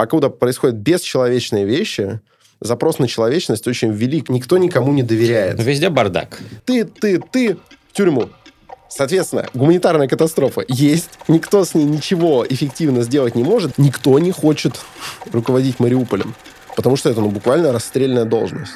покуда происходят бесчеловечные вещи, запрос на человечность очень велик. Никто никому не доверяет. Везде бардак. Ты, ты, ты в тюрьму. Соответственно, гуманитарная катастрофа есть, никто с ней ничего эффективно сделать не может, никто не хочет руководить Мариуполем, потому что это ну, буквально расстрельная должность.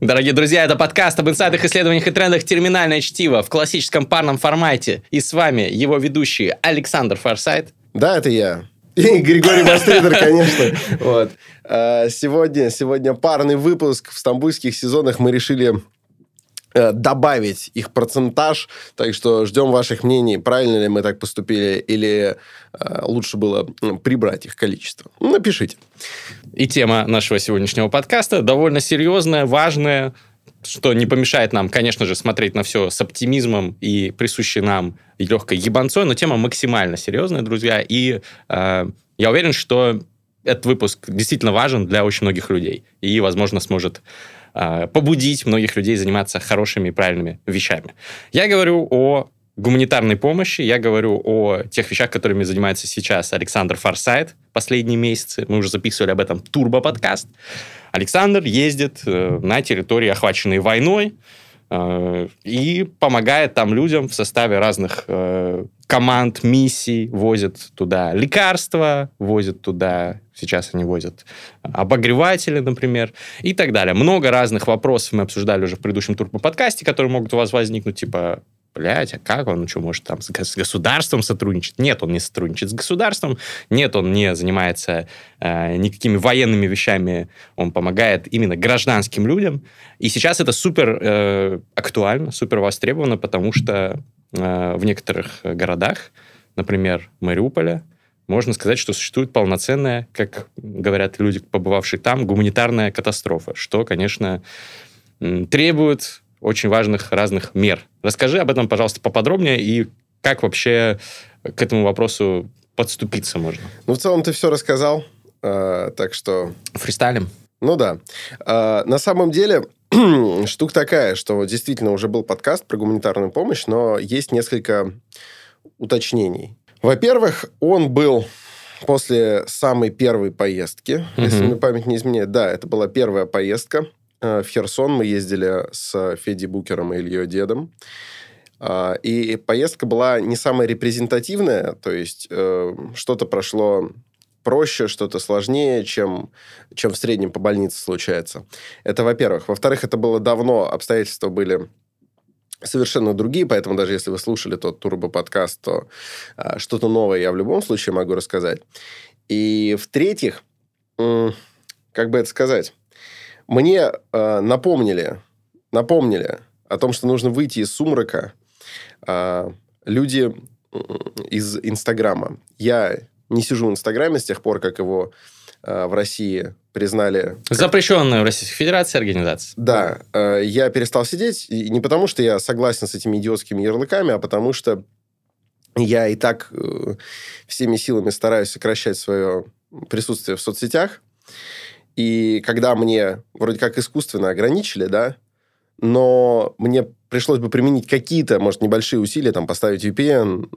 Дорогие друзья, это подкаст об инсайдах, исследованиях и трендах «Терминальное чтиво» в классическом парном формате. И с вами его ведущие Александр Форсайт. Да, это я. И Григорий Мастридер, конечно. Вот. А, сегодня, сегодня парный выпуск. В стамбульских сезонах мы решили Э, добавить их процентаж. Так что ждем ваших мнений, правильно ли мы так поступили, или э, лучше было прибрать их количество. Напишите. И тема нашего сегодняшнего подкаста довольно серьезная, важная, что не помешает нам, конечно же, смотреть на все с оптимизмом и присущей нам легкой ебанцой, но тема максимально серьезная, друзья, и э, я уверен, что этот выпуск действительно важен для очень многих людей и, возможно, сможет а, побудить многих людей заниматься хорошими и правильными вещами. Я говорю о гуманитарной помощи, я говорю о тех вещах, которыми занимается сейчас Александр Форсайт последние месяцы. Мы уже записывали об этом турбо-подкаст. Александр ездит э, на территории, охваченной войной, э, и помогает там людям в составе разных э, команд, миссий, возят туда лекарства, возят туда, сейчас они возят обогреватели, например, и так далее. Много разных вопросов мы обсуждали уже в предыдущем турбо-подкасте, которые могут у вас возникнуть, типа, блядь, а как он, что, может там с государством сотрудничать? Нет, он не сотрудничает с государством, нет, он не занимается э, никакими военными вещами, он помогает именно гражданским людям. И сейчас это супер э, актуально, супер востребовано, потому что э, в некоторых городах, например, Мариуполя, можно сказать, что существует полноценная, как говорят люди, побывавшие там, гуманитарная катастрофа, что, конечно, требует очень важных разных мер. Расскажи об этом, пожалуйста, поподробнее и как вообще к этому вопросу подступиться можно. Ну, в целом ты все рассказал, э, так что... Фристайлем? Ну да. Э, на самом деле, штука такая, что действительно уже был подкаст про гуманитарную помощь, но есть несколько уточнений. Во-первых, он был после самой первой поездки, mm-hmm. если мне память не изменяет. Да, это была первая поездка. Э, в Херсон мы ездили с Федей Букером и Ильей Дедом. А, и поездка была не самая репрезентативная, то есть э, что-то прошло проще, что-то сложнее, чем, чем в среднем по больнице случается. Это во-первых. Во-вторых, это было давно, обстоятельства были совершенно другие, поэтому даже если вы слушали тот турбо-подкаст, то а, что-то новое я в любом случае могу рассказать. И в-третьих, как бы это сказать, мне э, напомнили, напомнили о том, что нужно выйти из сумрака э, люди из Инстаграма. Я не сижу в Инстаграме с тех пор, как его э, в России признали... Как... Запрещенную в Российской Федерации организация. Да. Э, я перестал сидеть, и не потому, что я согласен с этими идиотскими ярлыками, а потому что я и так э, всеми силами стараюсь сокращать свое присутствие в соцсетях. И когда мне вроде как искусственно ограничили, да, но мне пришлось бы применить какие-то, может, небольшие усилия, там, поставить VPN,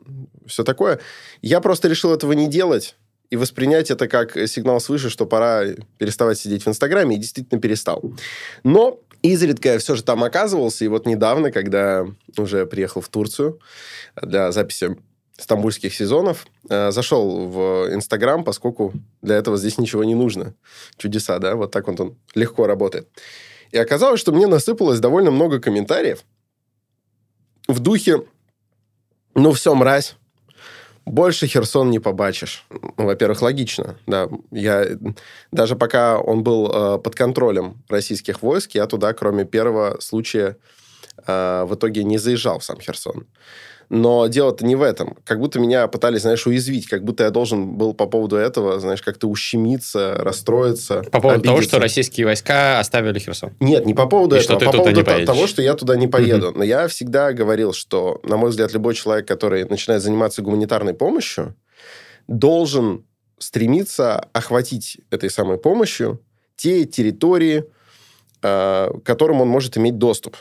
все такое, я просто решил этого не делать и воспринять это как сигнал свыше, что пора переставать сидеть в Инстаграме, и действительно перестал. Но изредка я все же там оказывался, и вот недавно, когда уже приехал в Турцию для записи стамбульских сезонов. Э, зашел в Инстаграм, поскольку для этого здесь ничего не нужно. Чудеса, да? Вот так вот он легко работает. И оказалось, что мне насыпалось довольно много комментариев в духе «Ну все, мразь, больше Херсон не побачишь». Ну, во-первых, логично, да. Я, даже пока он был э, под контролем российских войск, я туда, кроме первого случая э, в итоге не заезжал в сам Херсон. Но дело-то не в этом. Как будто меня пытались, знаешь, уязвить. Как будто я должен был по поводу этого, знаешь, как-то ущемиться, расстроиться. По поводу обидеться. того, что российские войска оставили Херсон. Нет, не по поводу И этого, что а по поводу поедешь. того, что я туда не поеду. Но я всегда говорил, что, на мой взгляд, любой человек, который начинает заниматься гуманитарной помощью, должен стремиться охватить этой самой помощью те территории, э, к которым он может иметь доступ.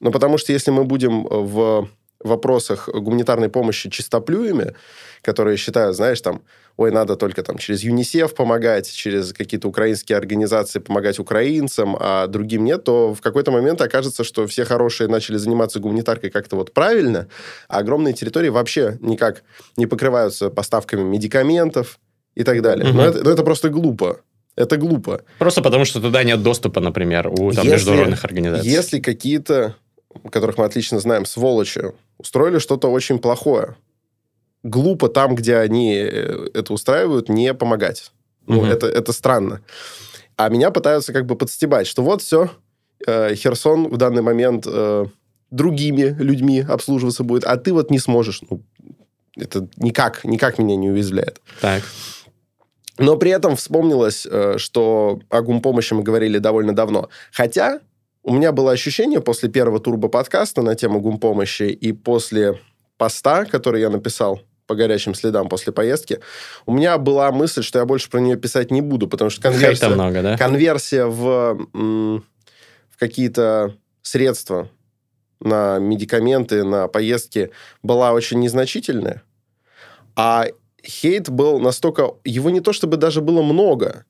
Ну, потому что если мы будем в вопросах гуманитарной помощи чистоплюями, которые считают, знаешь, там, ой, надо только там через ЮНИСЕФ помогать, через какие-то украинские организации помогать украинцам, а другим нет, то в какой-то момент окажется, что все хорошие начали заниматься гуманитаркой как-то вот правильно, а огромные территории вообще никак не покрываются поставками медикаментов и так далее. Мгм. Но, это, но это просто глупо. Это глупо. Просто потому, что туда нет доступа, например, у там, Если- международных организаций. Если какие-то, которых мы отлично знаем, сволочи, устроили что-то очень плохое, глупо там, где они э, это устраивают, не помогать. Ну, Мгм. это, это странно. А меня пытаются как бы подстебать, что вот все, Херсон в данный момент э, другими людьми обслуживаться будет, а ты вот не сможешь. Ну, это никак, никак меня не уязвляет. Так. Но при этом вспомнилось, э, что о гумпомощи мы говорили довольно давно. Хотя у меня было ощущение после первого турбо-подкаста на тему гумпомощи и после поста, который я написал по горячим следам после поездки, у меня была мысль, что я больше про нее писать не буду, потому что конверсия, много, да? конверсия в, в какие-то средства на медикаменты, на поездки была очень незначительная. А хейт был настолько... Его не то чтобы даже было много.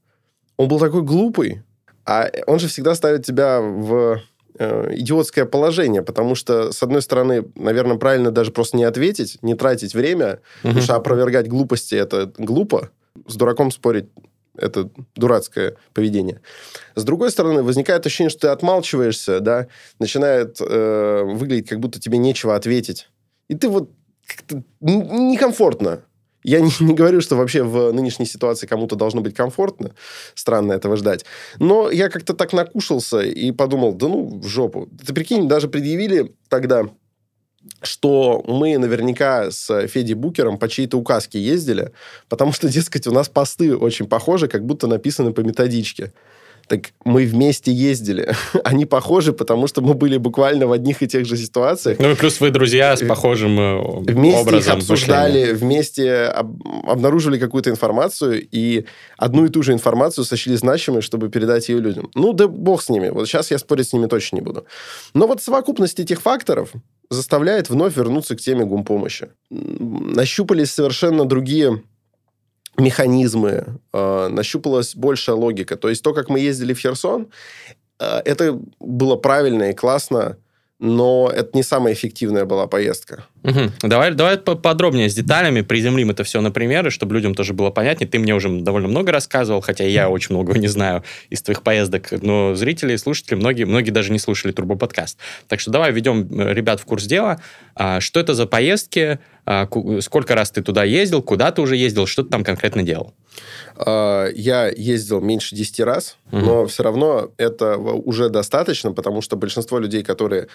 Он был такой глупый. А он же всегда ставит тебя в э, идиотское положение, потому что, с одной стороны, наверное, правильно даже просто не ответить, не тратить время, потому что опровергать глупости – это глупо. С дураком спорить – это дурацкое поведение. С другой стороны, возникает ощущение, что ты отмалчиваешься, да, начинает э, выглядеть, как будто тебе нечего ответить. И ты вот как-то некомфортно. Я не, не говорю, что вообще в нынешней ситуации кому-то должно быть комфортно. Странно этого ждать. Но я как-то так накушался и подумал, да ну, в жопу. Ты прикинь, даже предъявили тогда, что мы наверняка с Федей Букером по чьей-то указке ездили, потому что, дескать, у нас посты очень похожи, как будто написаны по методичке. Так мы вместе ездили. Они похожи, потому что мы были буквально в одних и тех же ситуациях. Ну и плюс вы друзья с похожим э, Вместе их образом обсуждали, мышления. вместе об- обнаружили какую-то информацию, и одну и ту же информацию сочли значимой, чтобы передать ее людям. Ну, да бог с ними. Вот сейчас я спорить с ними точно не буду. Но вот совокупность этих факторов заставляет вновь вернуться к теме гумпомощи. Нащупались совершенно другие механизмы, э, нащупалась большая логика. То есть то, как мы ездили в Херсон, э, это было правильно и классно, но это не самая эффективная была поездка. Мгм. Давай, давай по- подробнее с деталями приземлим это все на примеры, чтобы людям тоже было понятнее. Ты мне уже довольно много рассказывал, хотя я очень многого не знаю из твоих поездок, но зрители и слушатели, многие, многие даже не слушали Турбо-подкаст. Так что давай введем э, ребят в курс дела. А, Что это за поездки? А, Сколько раз ты туда ездил? Куда ты уже ездил? Что ты там конкретно делал? Э, Я ездил меньше 10 раз, Мгм. но все равно этого уже достаточно, потому что большинство людей, которые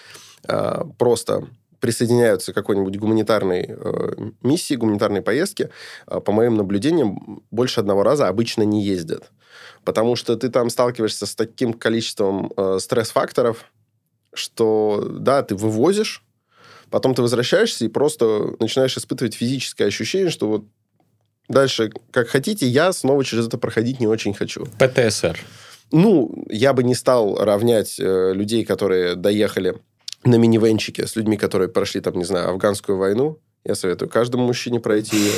э, просто присоединяются к какой-нибудь гуманитарной э, миссии, гуманитарной поездке, э, по моим наблюдениям, больше одного раза обычно не ездят. Потому что ты там сталкиваешься с таким количеством э, стресс-факторов, что, да, ты вывозишь, потом ты возвращаешься и просто начинаешь испытывать физическое ощущение, что вот дальше как хотите, я снова через это проходить не очень хочу. ПТСР. Ну, я бы не стал равнять э, людей, которые доехали на минивенчике с людьми, которые прошли, там, не знаю, афганскую войну. Я советую каждому мужчине пройти ее.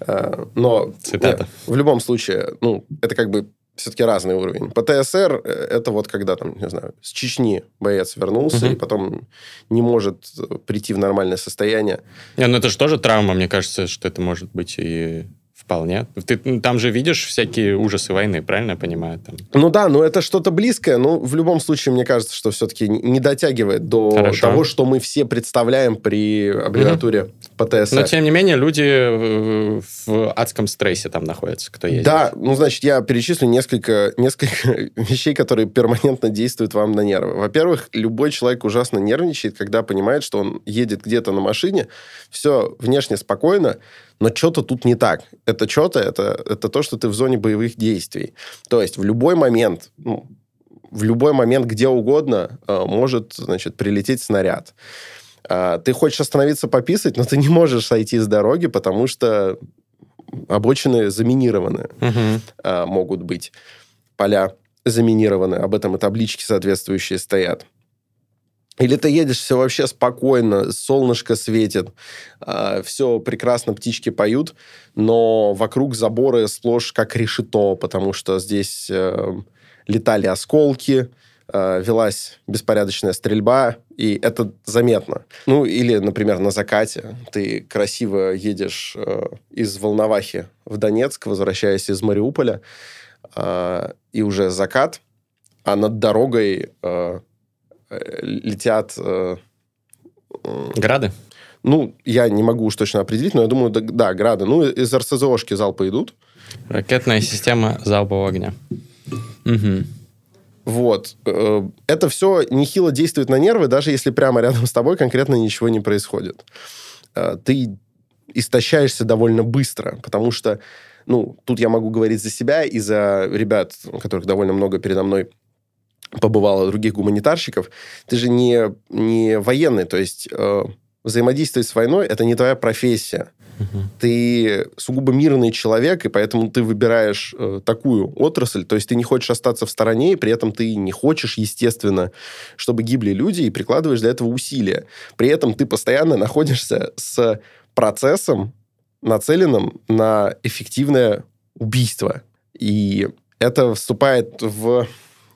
Э, но Цитата. нет, в любом случае, ну, это как бы все-таки разный уровень. ПТСР э, – это вот когда, там, не знаю, с Чечни боец вернулся Мгм. и потом не может прийти в нормальное состояние. Не, ну это же тоже травма, мне кажется, что это может быть и Вполне. Ты там же видишь всякие ужасы войны, правильно я понимаю? Там? Ну да, но это что-то близкое. Но в любом случае, мне кажется, что все-таки не дотягивает до Хорошо. того, что мы все представляем при аббревиатуре угу. ПТС. Но, тем не менее, люди в адском стрессе там находятся, кто ездит. Да, ну, значит, я перечислю несколько, несколько вещей, которые перманентно действуют вам на нервы. Во-первых, любой человек ужасно нервничает, когда понимает, что он едет где-то на машине, все внешне спокойно, но что-то тут не так. Это что-то, это, это то, что ты в зоне боевых действий. То есть в любой момент, ну, в любой момент где угодно э, может, значит, прилететь снаряд. Э, ты хочешь остановиться пописать, но ты не можешь сойти с дороги, потому что обочины заминированы угу. э, могут быть. Поля заминированы, об этом и таблички соответствующие стоят. Или ты едешь, все вообще спокойно, солнышко светит, э, все прекрасно, птички поют, но вокруг заборы сплошь как решето, потому что здесь э, летали осколки, э, велась беспорядочная стрельба, и это заметно. Ну, или, например, на закате ты красиво едешь э, из Волновахи в Донецк, возвращаясь из Мариуполя, э, и уже закат, а над дорогой... Э, летят... Э, Грады? Ну, я не могу уж точно определить, но я думаю, да, да грады. Ну, из РСЗОшки залпы идут. Ракетная система залпового огня. Угу. Вот. Э, это все нехило действует на нервы, даже если прямо рядом с тобой конкретно ничего не происходит. Ты истощаешься довольно быстро, потому что, ну, тут я могу говорить за себя и за ребят, которых довольно много передо мной побывало других гуманитарщиков, ты же не, не военный, то есть э, взаимодействовать с войной это не твоя профессия. Угу. Ты сугубо мирный человек, и поэтому ты выбираешь э, такую отрасль. То есть ты не хочешь остаться в стороне, и при этом ты не хочешь, естественно, чтобы гибли люди, и прикладываешь для этого усилия. При этом ты постоянно находишься с процессом, нацеленным на эффективное убийство. И это вступает в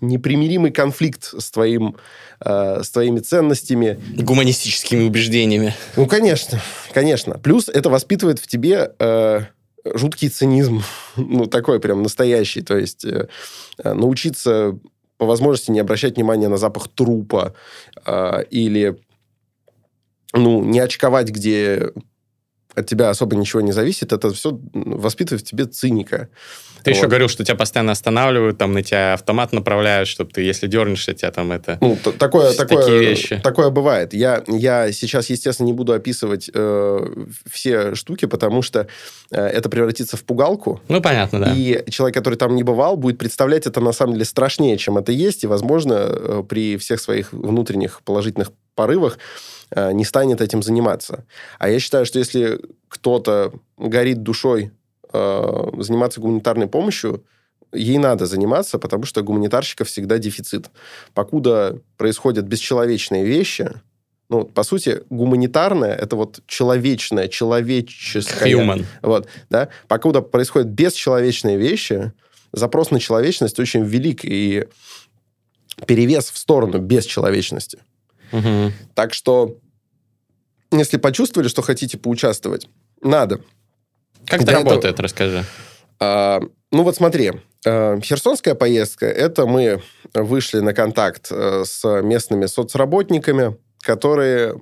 непримиримый конфликт с, твоим, э, с твоими ценностями. Гуманистическими убеждениями. Ну, конечно, конечно. Плюс это воспитывает в тебе э, жуткий цинизм, ну, такой прям настоящий. То есть э, научиться по возможности не обращать внимания на запах трупа э, или ну, не очковать, где от тебя особо ничего не зависит, это все воспитывает в тебе циника. Ты вот. еще говорил, что тебя постоянно останавливают, там на тебя автомат направляют, чтобы ты, если дернешься, тебя там это... Ну, такое, такое, такие вещи. такое бывает. Я, я сейчас, естественно, не буду описывать э, все штуки, потому что э, это превратится в пугалку. Ну, понятно, да. И человек, который там не бывал, будет представлять это на самом деле страшнее, чем это есть, и, возможно, э, при всех своих внутренних положительных порывах не станет этим заниматься. А я считаю, что если кто-то горит душой э, заниматься гуманитарной помощью, ей надо заниматься, потому что гуманитарщиков всегда дефицит. Покуда происходят бесчеловечные вещи, ну, по сути, гуманитарное это вот человечное, человеческое. Human. Вот, да. Покуда происходят бесчеловечные вещи, запрос на человечность очень велик, и перевес в сторону бесчеловечности. Угу. Так что, если почувствовали, что хотите поучаствовать, надо. Как это работает, этого, расскажи. А, ну вот смотри, а, Херсонская поездка, это мы вышли на контакт а, с местными соцработниками, которые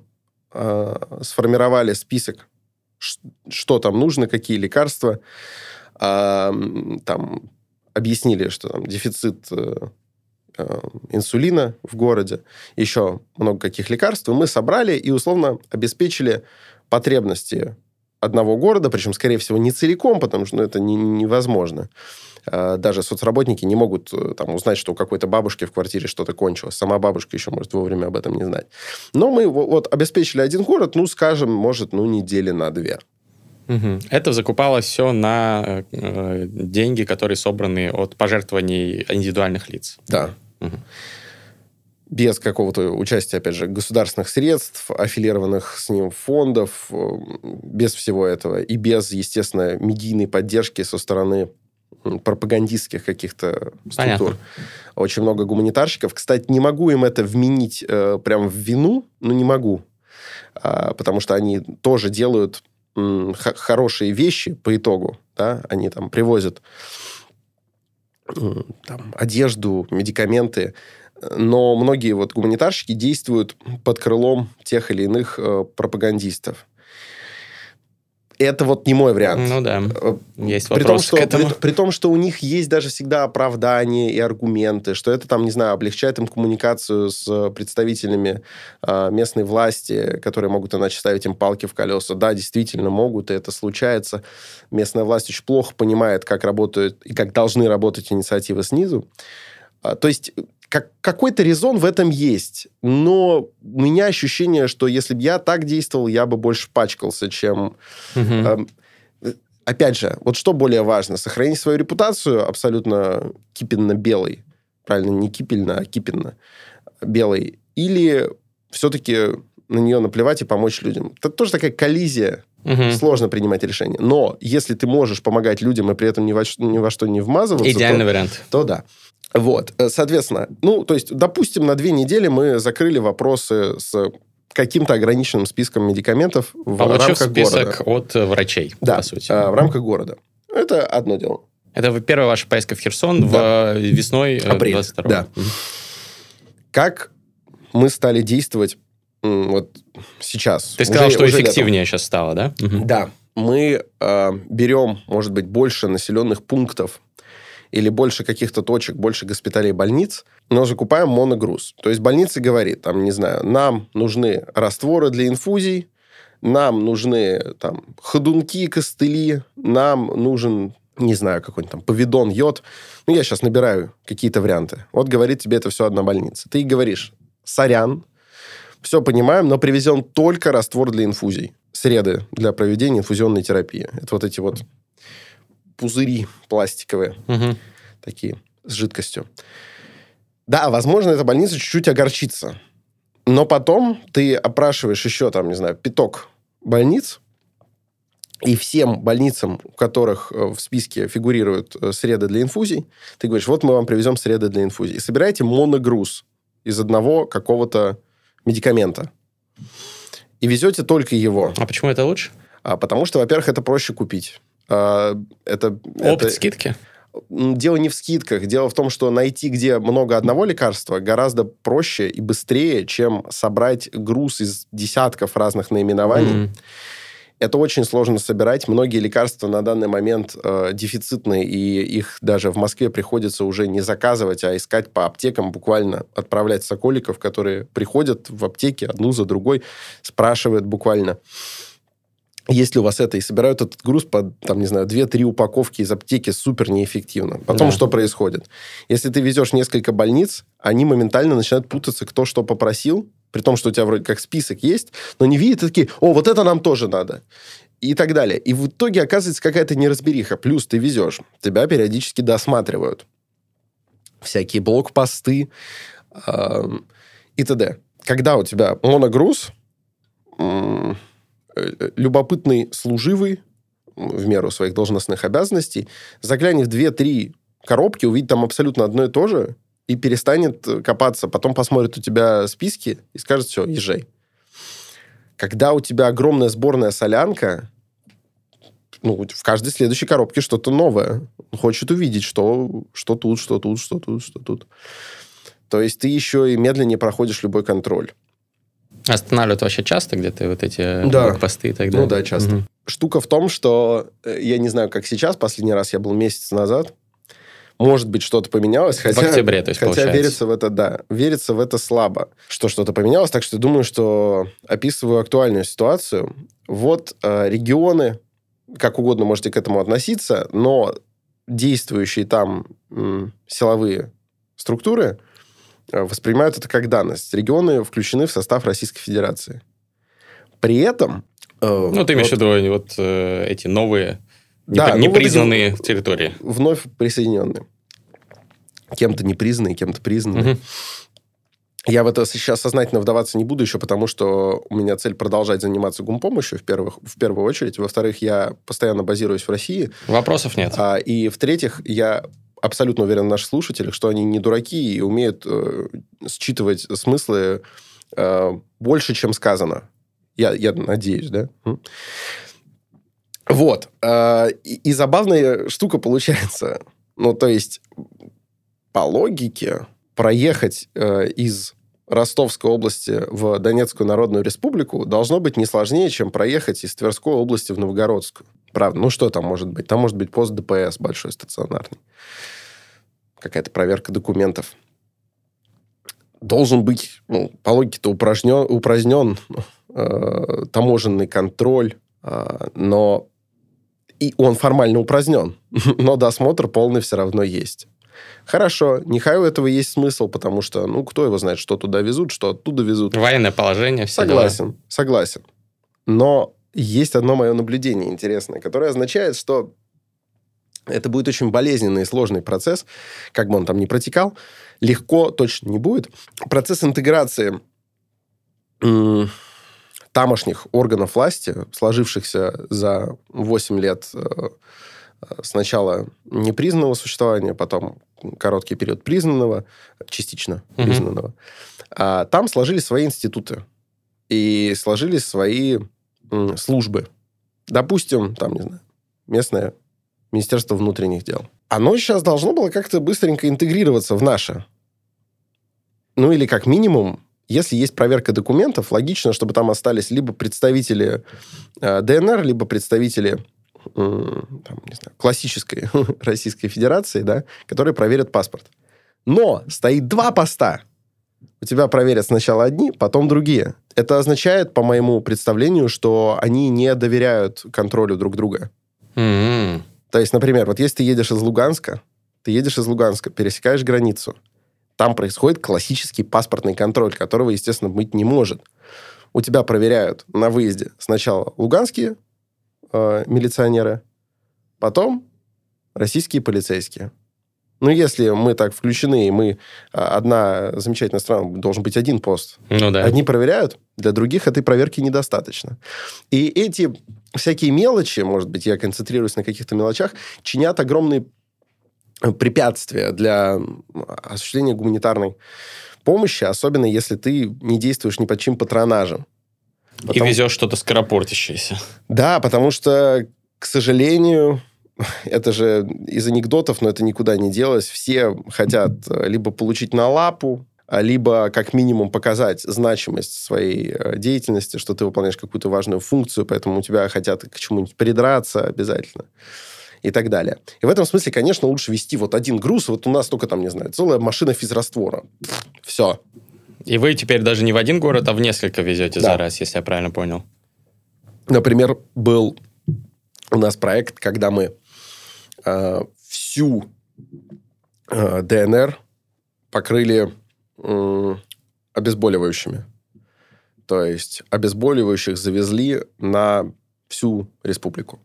а, сформировали список, что там нужно, какие лекарства, там объяснили, что там дефицит э, э, инсулина в городе, еще много каких лекарств, и мы собрали и условно обеспечили потребности одного города, причем, скорее всего, не целиком, потому что ну, это не, невозможно. А, даже соцработники не могут э, там, узнать, что у какой-то бабушки в квартире что-то кончилось. Сама бабушка еще может вовремя об этом не знать. Но мы вот обеспечили один город, ну, скажем, может, ну, недели на две. Угу. Это закупалось все на э, деньги, которые собраны от пожертвований индивидуальных лиц. Да. Угу без какого-то участия, опять же, государственных средств, аффилированных с ним фондов, э, без всего этого, и без, естественно, медийной поддержки со стороны пропагандистских каких-то структур. Очень много гуманитарщиков. Кстати, не могу им это вменить э, прям в вину, но не могу. Э, потому что они тоже делают э, хорошие вещи по итогу да, они там привозят там, одежду, медикаменты, но многие вот гуманитарщики действуют под крылом тех или иных э, пропагандистов это вот не мой вариант. Ну да, э, есть при том, что, к этому. При, при том, что у них есть даже всегда оправдания и аргументы, что это там, не знаю, облегчает им коммуникацию с представителями э, местной власти, которые могут иначе ставить им палки в колеса. Да, действительно могут, и это случается. Местная власть очень плохо понимает, как работают и как должны работать инициативы снизу. А, то есть как, какой-то резон в этом есть, но у меня ощущение, что если бы я так действовал, я бы больше пачкался, чем... Угу. Э, опять же, вот что более важно, сохранить свою репутацию абсолютно кипенно-белой, правильно, не кипельно, а кипенно белой, или все-таки на нее наплевать и помочь людям. Это тоже такая коллизия. Угу. Сложно принимать решения. Но если ты можешь помогать людям и при этом ни во, ни во что не вмазываться... Идеальный то, вариант. То да. Вот, э, соответственно, ну, то есть, допустим, на две недели мы закрыли вопросы с каким-то ограниченным списком медикаментов в Получив рамках список города. от э, врачей, да, по сути. Э, в рамках города. Это одно дело. Это первая ваша поездка в Херсон да. в весной Апрель, 22 Да. Как мы стали действовать вот сейчас? Ты сказал, уже, что уже эффективнее летом. сейчас стало, да? Да. Мы э, берем, может быть, больше населенных пунктов или больше каких-то точек, больше госпиталей, больниц, но закупаем моногруз. То есть больница говорит, там, не знаю, нам нужны растворы для инфузий, нам нужны там ходунки, костыли, нам нужен, не знаю, какой-нибудь там повидон, йод. Ну, я сейчас набираю какие-то варианты. Вот говорит тебе это все одна больница. Ты говоришь, сорян, все понимаем, но привезем только раствор для инфузий. Среды для проведения инфузионной терапии. Это вот эти вот пузыри пластиковые, угу. такие, с жидкостью. Да, возможно, эта больница чуть-чуть огорчится. Но потом ты опрашиваешь еще, там, не знаю, пяток больниц, и всем больницам, у которых э, в списке фигурируют э, среды для инфузий, ты говоришь, вот мы вам привезем среды для инфузий. И собираете моногруз из одного какого-то медикамента. И везете только его. А почему это лучше? А, потому что, во-первых, это проще купить. А, это, Опыт это... скидки? Дело не в скидках. Дело в том, что найти, где много одного лекарства, гораздо проще и быстрее, чем собрать груз из десятков разных наименований. Mm-hmm. Это очень сложно собирать. Многие лекарства на данный момент э, дефицитные, и их даже в Москве приходится уже не заказывать, а искать по аптекам, буквально отправлять соколиков, которые приходят в аптеки одну за другой, спрашивают буквально если у вас это, и собирают этот груз по, там, не знаю, 2-3 упаковки из аптеки супер неэффективно. Потом да. что происходит? Если ты везешь несколько больниц, они моментально начинают путаться, кто что попросил, при том, что у тебя вроде как список есть, но не видят такие, о, вот это нам тоже надо. И так далее. И в итоге оказывается какая-то неразбериха. Плюс ты везешь, тебя периодически досматривают. Всякие блокпосты э, и т.д. Когда у тебя моногруз, любопытный служивый в меру своих должностных обязанностей заглянет в две-три коробки, увидит там абсолютно одно и то же и перестанет копаться. Потом посмотрит у тебя списки и скажет, все, езжай. Когда у тебя огромная сборная солянка, ну, в каждой следующей коробке что-то новое. Он хочет увидеть, что, что тут, что тут, что тут, что тут. То есть ты еще и медленнее проходишь любой контроль. Останавливают вообще часто где-то вот эти да. посты и так далее? Ну да, часто. Угу. Штука в том, что э, я не знаю, как сейчас, последний раз я был месяц назад, может быть, что-то поменялось. Хотя, в октябре, то есть, Хотя получается. верится в это, да. Верится в это слабо, что что-то поменялось. Так что думаю, что описываю актуальную ситуацию. Вот э, регионы, как угодно можете к этому относиться, но действующие там м, силовые структуры Э, воспринимают это как данность. Регионы включены в состав Российской Федерации. При этом... Э, ну, ты имеешь в виду вот э, эти новые, да, ну, непризнанные вот территории. Вновь присоединенные. Кем-то непризнанные, кем-то признанные. Угу. Я в это сейчас сознательно вдаваться не буду еще, потому что у меня цель продолжать заниматься гумпомощью в, первых, в первую очередь. Во-вторых, я постоянно базируюсь в России. Вопросов нет. А, и в-третьих, я абсолютно уверен в наших слушателях, что они не дураки и умеют э, считывать смыслы э, больше, чем сказано. Я, я надеюсь, да? Вот. Э, и, и забавная штука получается. Ну, то есть, по логике, проехать э, из Ростовской области в Донецкую Народную Республику должно быть не сложнее, чем проехать из Тверской области в Новгородскую. Правда, ну что там может быть? Там может быть пост ДПС большой стационарный. Какая-то проверка документов. Должен быть, ну, по логике-то упражнен, упразднен э, таможенный контроль, э, но и он формально упразднен, но досмотр полный все равно есть. Хорошо, нехай у этого есть смысл, потому что, ну, кто его знает, что туда везут, что оттуда везут. Военное положение, все Согласен, дела. согласен. Но есть одно мое наблюдение интересное, которое означает, что это будет очень болезненный и сложный процесс, как бы он там ни протекал. Легко точно не будет. Процесс интеграции тамошних органов власти, сложившихся за 8 лет э, сначала непризнанного существования, потом короткий период признанного, частично угу. признанного, а там сложились свои институты и сложились свои службы. Допустим, там, не знаю, местное Министерство внутренних дел. Оно сейчас должно было как-то быстренько интегрироваться в наше. Ну или как минимум, если есть проверка документов, логично, чтобы там остались либо представители э, ДНР, либо представители там, не знаю, классической Российской Федерации, да, которые проверят паспорт. Но стоит два поста. У тебя проверят сначала одни, потом другие. Это означает, по моему представлению, что они не доверяют контролю друг друга. Mm-hmm. То есть, например, вот если ты едешь из Луганска, ты едешь из Луганска, пересекаешь границу, там происходит классический паспортный контроль, которого, естественно, быть не может. У тебя проверяют на выезде сначала луганские э, милиционеры, потом российские полицейские. Ну, если мы так включены, и мы а, одна замечательная страна, должен быть один пост. Ну да. Одни проверяют, для других этой проверки недостаточно. И эти всякие мелочи, может быть, я концентрируюсь на каких-то мелочах, чинят огромные э, препятствия для осуществления гуманитарной помощи, особенно если ты не действуешь ни под чьим патронажем. Потом... И везешь что-то скоропортящееся. Да, потому что, к сожалению, это же из анекдотов, но это никуда не делось. Все хотят э, либо получить на лапу, а либо как минимум показать значимость своей э, деятельности, что ты выполняешь какую-то важную функцию, поэтому у тебя хотят к чему-нибудь придраться обязательно и так далее. И в этом смысле, конечно, лучше вести вот один груз. Вот у нас только там, не знаю, целая машина физраствора. Все. И вы теперь даже не в один город, а в несколько везете да. за раз, если я правильно понял. Например, был у нас проект, когда мы э, всю э, ДНР покрыли э, обезболивающими. То есть обезболивающих завезли на всю республику.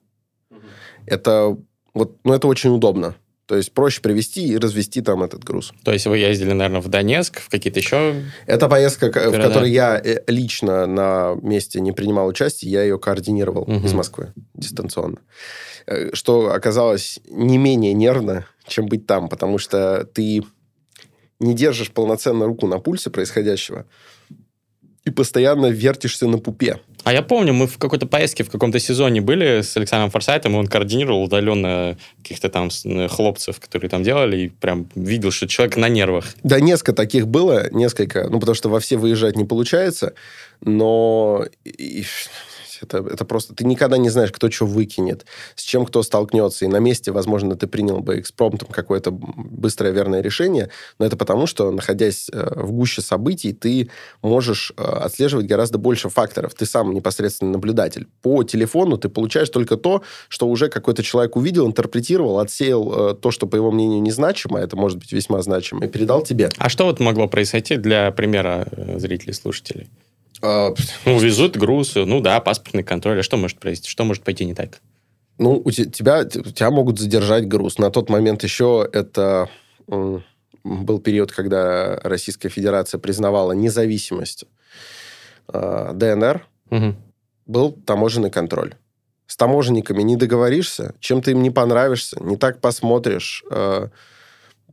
Это вот, ну это очень удобно. То есть проще привезти и развести там этот груз. То есть вы ездили, наверное, в Донецк, в какие-то еще... Это поездка, города? в которой я э, лично на месте не принимал участие, я ее координировал угу. из Москвы дистанционно. Э, что оказалось не менее нервно, чем быть там, потому что ты не держишь полноценно руку на пульсе происходящего и постоянно вертишься на пупе. А я помню, мы в какой-то поездке в каком-то сезоне были с Александром Форсайтом, и он координировал удаленно каких-то там э, хлопцев, которые там делали, и прям видел, что человек на нервах. Да, несколько таких было, несколько, ну, потому что во все выезжать не получается, но это, это просто... Ты никогда не знаешь, кто что выкинет, с чем кто столкнется. И на месте, возможно, ты принял бы экспромтом какое-то быстрое верное решение, но это потому, что, находясь э, в гуще событий, ты можешь э, отслеживать гораздо больше факторов. Ты сам непосредственно наблюдатель. По телефону ты получаешь только то, что уже какой-то человек увидел, интерпретировал, отсеял э, то, что, по его мнению, незначимо, это может быть весьма значимо, и передал тебе. А что вот могло произойти для примера зрителей, слушателей? А, ну, везут груз, ну да, паспортный контроль. А что может произойти? Что может пойти не так? Ну, у тебя, у тебя могут задержать груз. На тот момент еще это был период, когда Российская Федерация признавала независимость э, ДНР. Угу. Был таможенный контроль. С таможенниками не договоришься, чем ты им не понравишься, не так посмотришь, э,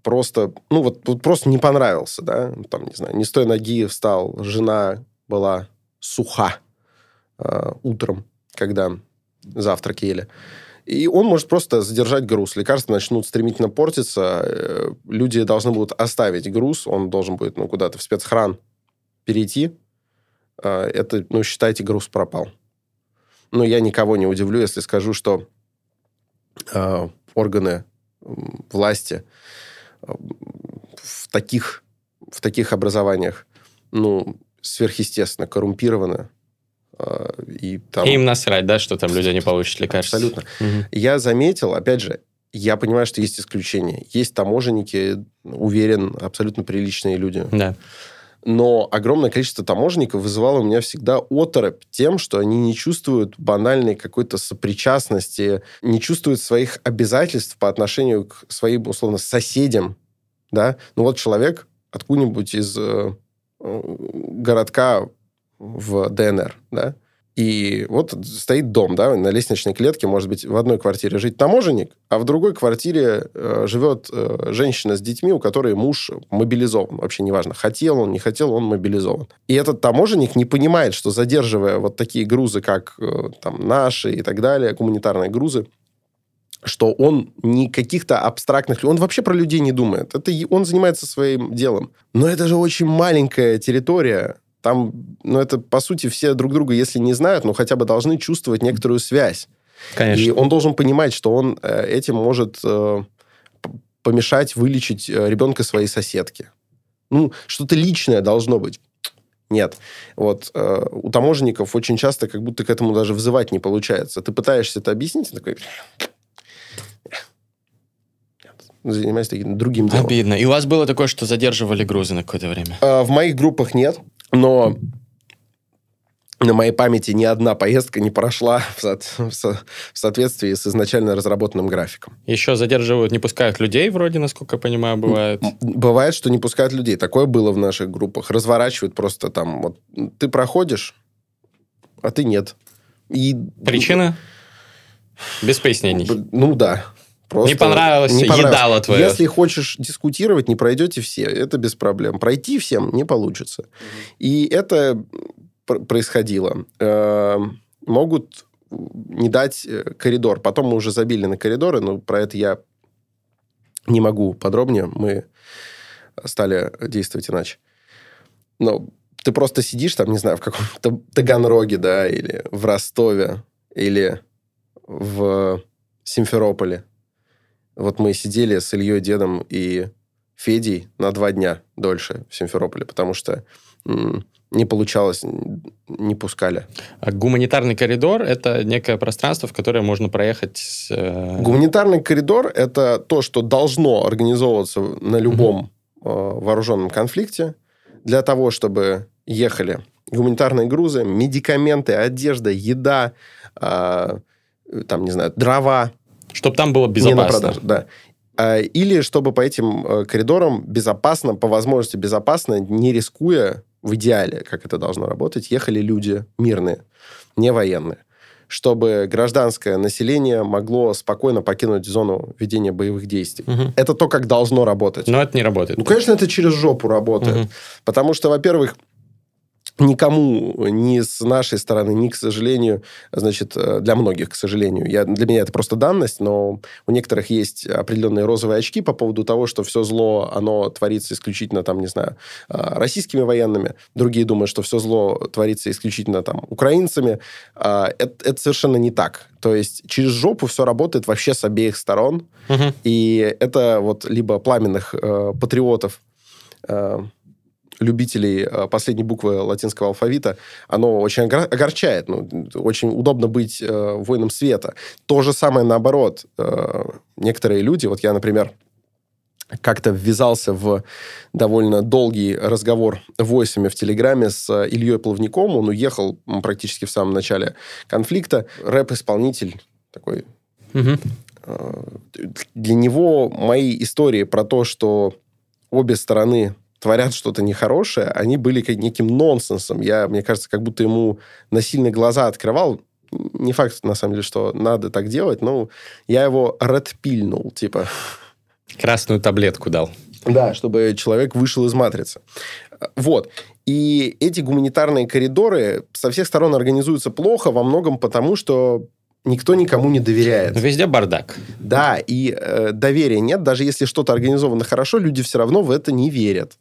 просто, ну вот, вот просто не понравился, да, там, не знаю, не с той ноги встал, жена была суха э, утром, когда завтрак ели. И он может просто задержать груз. Лекарства начнут стремительно портиться, э, люди должны будут оставить груз, он должен будет ну, куда-то в спецхран перейти. Э, это, ну, считайте, груз пропал. Но я никого не удивлю, если скажу, что э, органы власти э, в таких, в таких образованиях, ну, сверхъестественно коррумпированы. Э, и, там... и им насрать, да, что там люди не получат лекарства. Абсолютно. Угу. Я заметил, опять же, я понимаю, что есть исключения. Есть таможенники, уверен, абсолютно приличные люди. Да но огромное количество таможенников вызывало у меня всегда оторопь тем, что они не чувствуют банальной какой-то сопричастности, не чувствуют своих обязательств по отношению к своим, условно, соседям, да. Ну вот человек откуда-нибудь из э, городка в ДНР, да, и вот стоит дом, да, на лестничной клетке, может быть, в одной квартире жить таможенник, а в другой квартире э, живет э, женщина с детьми, у которой муж мобилизован. Вообще неважно, хотел он, не хотел, он мобилизован. И этот таможенник не понимает, что задерживая вот такие грузы, как э, там наши и так далее, гуманитарные грузы, что он не каких-то абстрактных... Он вообще про людей не думает. Это он занимается своим делом. Но это же очень маленькая территория, там, ну, это, по сути, все друг друга, если не знают, но хотя бы должны чувствовать некоторую связь. Конечно. И он должен понимать, что он э, этим может э, помешать вылечить э, ребенка своей соседки. Ну, что-то личное должно быть. Нет. Вот э, у таможенников очень часто как будто к этому даже взывать не получается. Ты пытаешься это объяснить, и такой... Занимаюсь таким другим делом. Обидно. И у вас было такое, что задерживали грузы на какое-то время? Э, в моих группах нет. Но на моей памяти ни одна поездка не прошла в, со- в, со- в соответствии с изначально разработанным графиком. Еще задерживают, не пускают людей, вроде, насколько я понимаю, бывает. Бывает, что не пускают людей. Такое было в наших группах. Разворачивают просто там. Вот ты проходишь, а ты нет. И... Причина? Без пояснений. Ну да. Просто не понравилось, не понравилось. едало твое. Если хочешь дискутировать, не пройдете все. Это без проблем. Пройти всем не получится. Mm-hmm. И это происходило. Э, могут не дать э, коридор. Потом мы уже забили на коридоры, но про это я не могу подробнее. Мы стали действовать иначе. Но ты просто сидишь там, не знаю, в каком-то Таганроге, да, или в Ростове, или в Симферополе, вот мы сидели с Ильей Дедом и Федей на два дня дольше в Симферополе, потому что не получалось, не пускали. А гуманитарный коридор – это некое пространство, в которое можно проехать... Э... Гуманитарный коридор – это то, что должно организовываться на любом угу. э, вооруженном конфликте для того, чтобы ехали гуманитарные грузы, медикаменты, одежда, еда, э, там, не знаю, дрова, чтобы там было безопасно. Не на продажу, да. А, или чтобы по этим э, коридорам безопасно, по возможности безопасно, не рискуя в идеале, как это должно работать, ехали люди мирные, не военные чтобы гражданское население могло спокойно покинуть зону ведения боевых действий. Угу. Это то, как должно работать. Но это не работает. Ну, конечно, это через жопу работает. Угу. Потому что, во-первых, никому ни с нашей стороны, ни, к сожалению, значит, э, для многих, к сожалению, я, для меня это просто данность, но у некоторых есть определенные розовые очки по поводу того, что все зло, оно творится исключительно, там, не знаю, э, российскими военными. Другие думают, что все зло творится исключительно, там, украинцами. А, это, это совершенно не так. То есть через жопу все работает вообще с обеих сторон. Угу. И это вот либо пламенных э, патриотов, э, любителей э, последней буквы латинского алфавита, оно очень огорчает. Ну, очень удобно быть э, воином света. То же самое наоборот. Э, некоторые люди, вот я, например, как-то ввязался в довольно долгий разговор войсами в Телеграме с Ильей Плавником. Он уехал практически в самом начале конфликта. Рэп-исполнитель такой. Угу. Для него мои истории про то, что обе стороны творят что-то нехорошее, они были неким нонсенсом. Я, мне кажется, как будто ему насильно глаза открывал. Не факт, на самом деле, что надо так делать, но я его редпильнул, типа. Красную таблетку дал. Да, чтобы человек вышел из матрицы. Вот. И эти гуманитарные коридоры со всех сторон организуются плохо, во многом потому, что никто никому не доверяет. Везде бардак. Да, и э, доверия нет. Даже если что-то организовано хорошо, люди все равно в это не верят.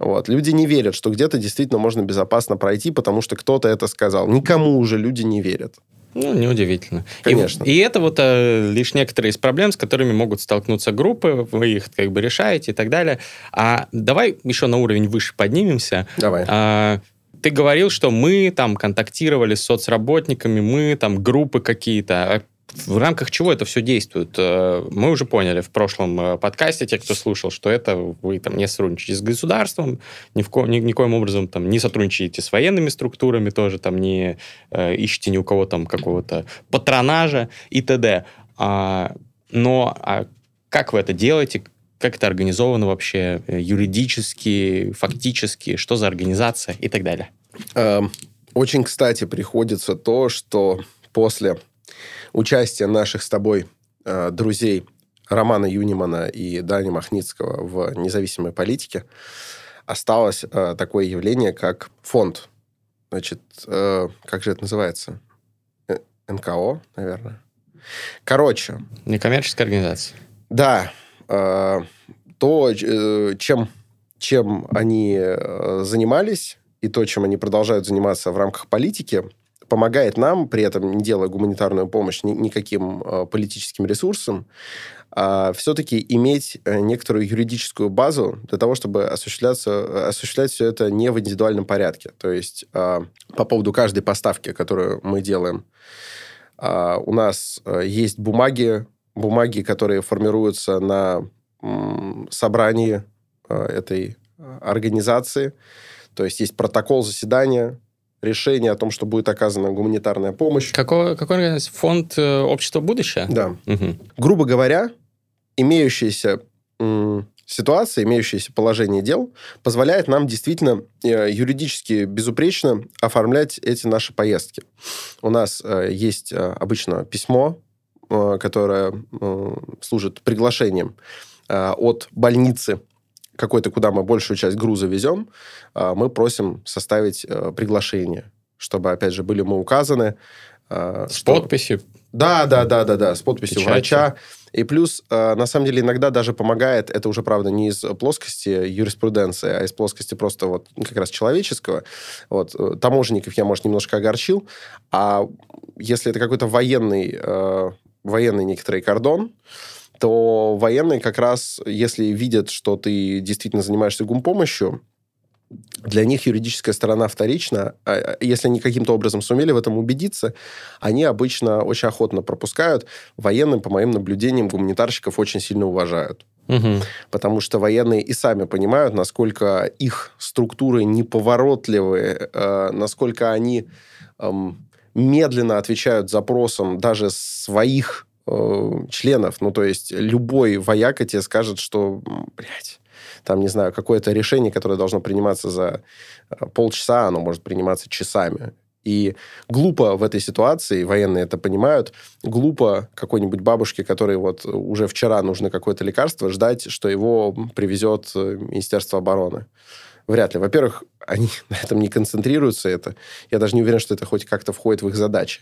Вот. Люди не верят, что где-то действительно можно безопасно пройти, потому что кто-то это сказал. Никому уже люди не верят. Ну, неудивительно. Конечно. И, и это вот э, лишь некоторые из проблем, с которыми могут столкнуться группы, вы их как бы решаете и так далее. А давай еще на уровень выше поднимемся. Давай. А, ты говорил, что мы там контактировали с соцработниками, мы там группы какие-то. В рамках чего это все действует? Э, мы уже поняли в прошлом э, подкасте, те, кто слушал, что это вы там не сотрудничаете с государством, ни в ко, ни, никоим образом там не сотрудничаете с военными структурами тоже, там не э, ищете ни у кого там какого-то патронажа и т.д. А, но а как вы это делаете? Как это организовано вообще э, юридически, фактически? Что за организация и так далее? Эм, очень, кстати, приходится то, что после участие наших с тобой э, друзей Романа Юнимана и Дани Махницкого в независимой политике осталось э, такое явление, как фонд. Значит, э, как же это называется? Э, НКО, наверное. Короче. Некоммерческая организация. Да. Э, то, э, чем, чем они э, занимались, и то, чем они продолжают заниматься в рамках политики, помогает нам, при этом не делая гуманитарную помощь ни, никаким э, политическим ресурсом, а все-таки иметь э, некоторую юридическую базу для того, чтобы осуществляться, осуществлять все это не в индивидуальном порядке. То есть э, по поводу каждой поставки, которую мы делаем, э, у нас э, есть бумаги, бумаги, которые формируются на м, собрании э, этой организации. То есть есть протокол заседания, решение о том, что будет оказана гуманитарная помощь. Какой, какой фонд э, общества будущее? Да. Угу. Грубо говоря, имеющаяся ситуация, имеющееся положение дел позволяет нам действительно э, юридически безупречно оформлять эти наши поездки. У нас э, есть обычно письмо, которое служит приглашением от больницы какой-то, куда мы большую часть груза везем, а, мы просим составить э, приглашение, чтобы, опять же, были мы указаны. А, с что... подписью? Да, да, да, да, да, с подписью Печати. врача. И плюс, а, на самом деле, иногда даже помогает, это уже, правда, не из плоскости юриспруденции, а из плоскости просто вот ну, как раз человеческого. Вот, э, таможенников я, может, немножко огорчил, а если это какой-то военный, э, военный некоторый кордон, то военные как раз, если видят, что ты действительно занимаешься гумпомощью, для них юридическая сторона вторична. А, а если они каким-то образом сумели в этом убедиться, они обычно очень охотно пропускают. Военным, по моим наблюдениям, гуманитарщиков очень сильно уважают. Угу. Потому что военные и сами понимают, насколько их структуры неповоротливые, э, насколько они э, медленно отвечают запросам даже своих Э, членов. Ну, то есть любой вояка тебе скажет, что, блядь, там, не знаю, какое-то решение, которое должно приниматься за э, полчаса, оно может приниматься часами. И глупо в этой ситуации, военные это понимают, глупо какой-нибудь бабушке, которой вот уже вчера нужно какое-то лекарство, ждать, что его привезет э, Министерство обороны. Вряд ли. Во-первых, они на этом не концентрируются. Это, я даже не уверен, что это хоть как-то входит в их задачи.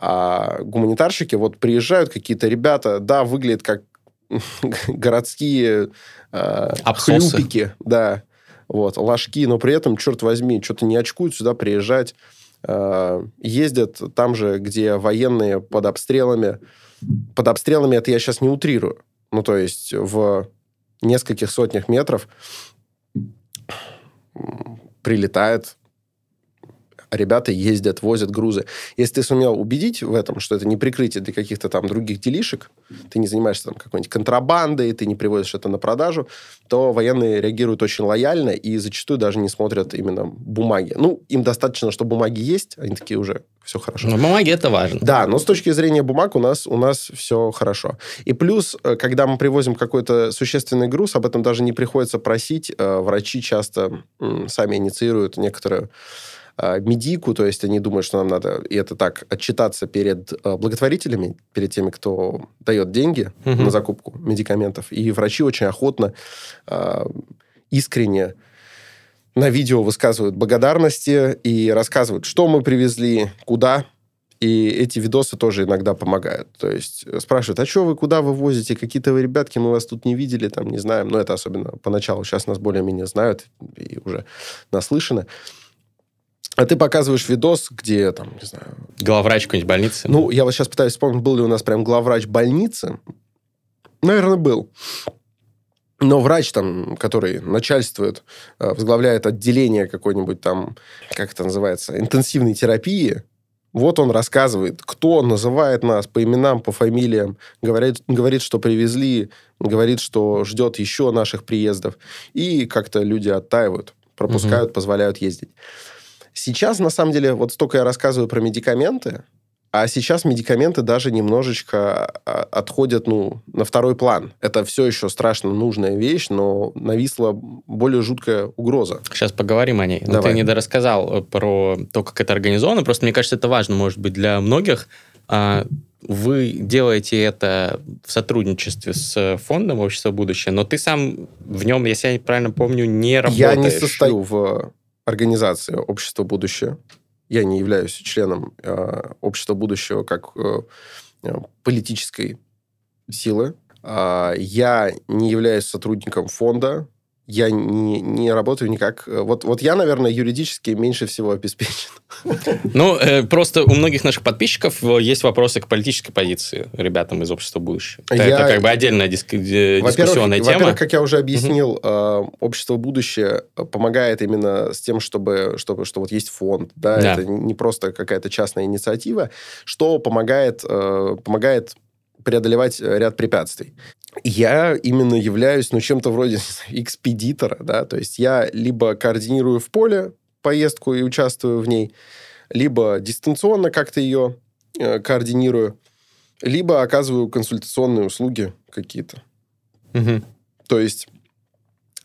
А гуманитарщики, вот приезжают какие-то ребята, да, выглядят как городские э, хлюпики, да, вот, ложки, но при этом, черт возьми, что-то не очкуют сюда приезжать, э, ездят там же, где военные под обстрелами. Под обстрелами это я сейчас не утрирую. Ну, то есть в нескольких сотнях метров прилетает ребята ездят, возят грузы. Если ты сумел убедить в этом, что это не прикрытие для каких-то там других делишек, ты не занимаешься там какой-нибудь контрабандой, ты не привозишь это на продажу, то военные реагируют очень лояльно и зачастую даже не смотрят именно бумаги. Ну, им достаточно, что бумаги есть, они такие уже все хорошо. Но бумаги это важно. Да, но с точки зрения бумаг у нас, у нас все хорошо. И плюс, э, когда мы привозим какой-то существенный груз, об этом даже не приходится просить. Э, врачи часто сами инициируют некоторую а, медику, то есть они думают, что нам надо, и это так, отчитаться перед а, благотворителями, перед теми, кто дает деньги угу. на закупку медикаментов. И врачи очень охотно, а, искренне на видео высказывают благодарности и рассказывают, что мы привезли, куда, И эти видосы тоже иногда помогают. То есть э, спрашивают, а что вы, куда вы возите? Какие-то вы ребятки, мы вас тут не видели, там, не знаем. Но это особенно поначалу. Сейчас нас более-менее знают и уже наслышаны. А ты показываешь видос, где там, не знаю... Главврач какой-нибудь больницы? Ну, я вот сейчас пытаюсь вспомнить, был ли у нас прям главврач больницы. Наверное, был. Но врач там, который начальствует, э, возглавляет отделение какой-нибудь там, как это называется, интенсивной терапии, вот он рассказывает, кто называет нас по именам, по фамилиям, говорит, говорит, что привезли, говорит, что ждет еще наших приездов. И как-то люди оттаивают, пропускают, угу. позволяют ездить. Сейчас, на самом деле, вот столько я рассказываю про медикаменты, а сейчас медикаменты даже немножечко а, отходят ну, на второй план. Это все еще страшно нужная вещь, но нависла более жуткая угроза. Сейчас поговорим о ней. Но ты не дорассказал э, про то, как это организовано. Просто мне кажется, это важно, может быть, для многих. А, вы делаете это в сотрудничестве с фондом «Общество будущее», но ты сам в нем, если я правильно помню, не работаешь. Я не состою в организации «Общество будущее» я не являюсь членом э, общества будущего как э, э, политической силы. Э, я не являюсь сотрудником фонда я не, не работаю никак. Вот, вот я, наверное, юридически меньше всего обеспечен. Ну, э, просто у многих наших подписчиков э, есть вопросы к политической позиции ребятам из общества будущего. Я... Это как бы отдельная диск... Э, дискуссионная тема. Во-первых, как я уже объяснил, угу. общество будущее помогает именно с тем, чтобы, чтобы что вот есть фонд, да, да. это не просто какая-то частная инициатива, что помогает, помогает преодолевать ряд препятствий я именно являюсь, ну, чем-то вроде экспедитора, да, то есть я либо координирую в поле поездку и участвую в ней, либо дистанционно как-то ее э, координирую, либо оказываю консультационные услуги какие-то. Угу. То есть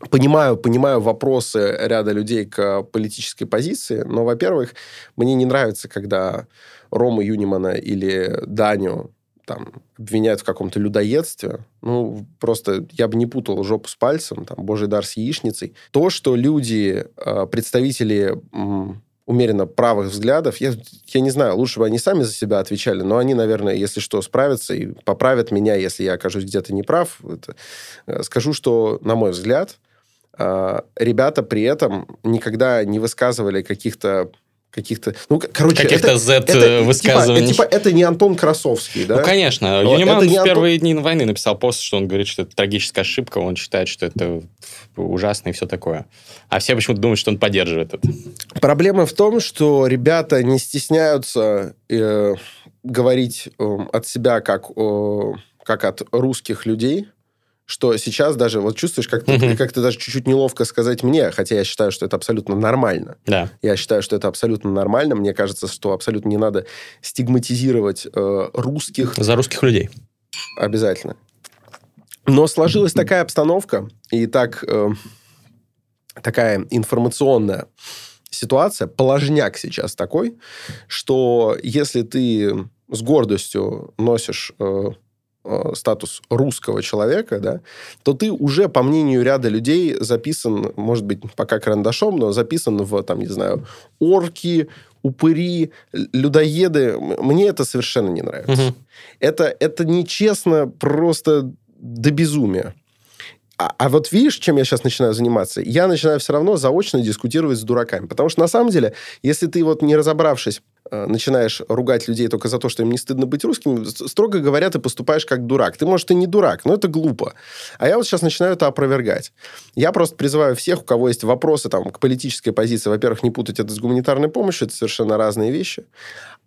понимаю, понимаю вопросы ряда людей к политической позиции, но, во-первых, мне не нравится, когда Рома Юнимана или Даню там, обвиняют в каком-то людоедстве, ну, просто я бы не путал жопу с пальцем, там, божий дар с яичницей. То, что люди, а, представители умеренно правых взглядов, я, я не знаю, лучше бы они сами за себя отвечали, но они, наверное, если что, справятся и поправят меня, если я окажусь где-то неправ. Это, э, скажу, что, на мой взгляд, а, ребята при этом никогда не высказывали каких-то каких-то... Ну, короче, Каких-то Z-высказываний. Типа, типа, это не Антон Красовский, да? Ну, конечно. Но Юниман в первые Антон... дни войны написал пост, что он говорит, что это трагическая ошибка, он считает, что это ужасно и все такое. А все почему-то думают, что он поддерживает это. Проблема в том, что ребята не стесняются э, говорить э, от себя как, э, как от русских людей, что сейчас даже, вот чувствуешь, как ты, mm-hmm. как ты даже чуть-чуть неловко сказать мне, хотя я считаю, что это абсолютно нормально. Да. Я считаю, что это абсолютно нормально. Мне кажется, что абсолютно не надо стигматизировать э, русских. За русских людей. Обязательно. Но сложилась такая обстановка и так, э, такая информационная ситуация, положняк сейчас такой, что если ты с гордостью носишь... Э, статус русского человека, да, то ты уже, по мнению ряда людей, записан, может быть, пока карандашом, но записан в, там, не знаю, орки, упыри, людоеды. Мне это совершенно не нравится. Угу. Это, это нечестно просто до безумия. А, а вот видишь, чем я сейчас начинаю заниматься? Я начинаю все равно заочно дискутировать с дураками. Потому что, на самом деле, если ты вот не разобравшись Э, начинаешь ругать людей только за то, что им не стыдно быть русскими, строго говоря, ты поступаешь как дурак. Ты, может, и не дурак, но это глупо. А я вот сейчас начинаю это опровергать. Я просто призываю всех, у кого есть вопросы там, к политической позиции, во-первых, не путать это с гуманитарной помощью, это совершенно разные вещи.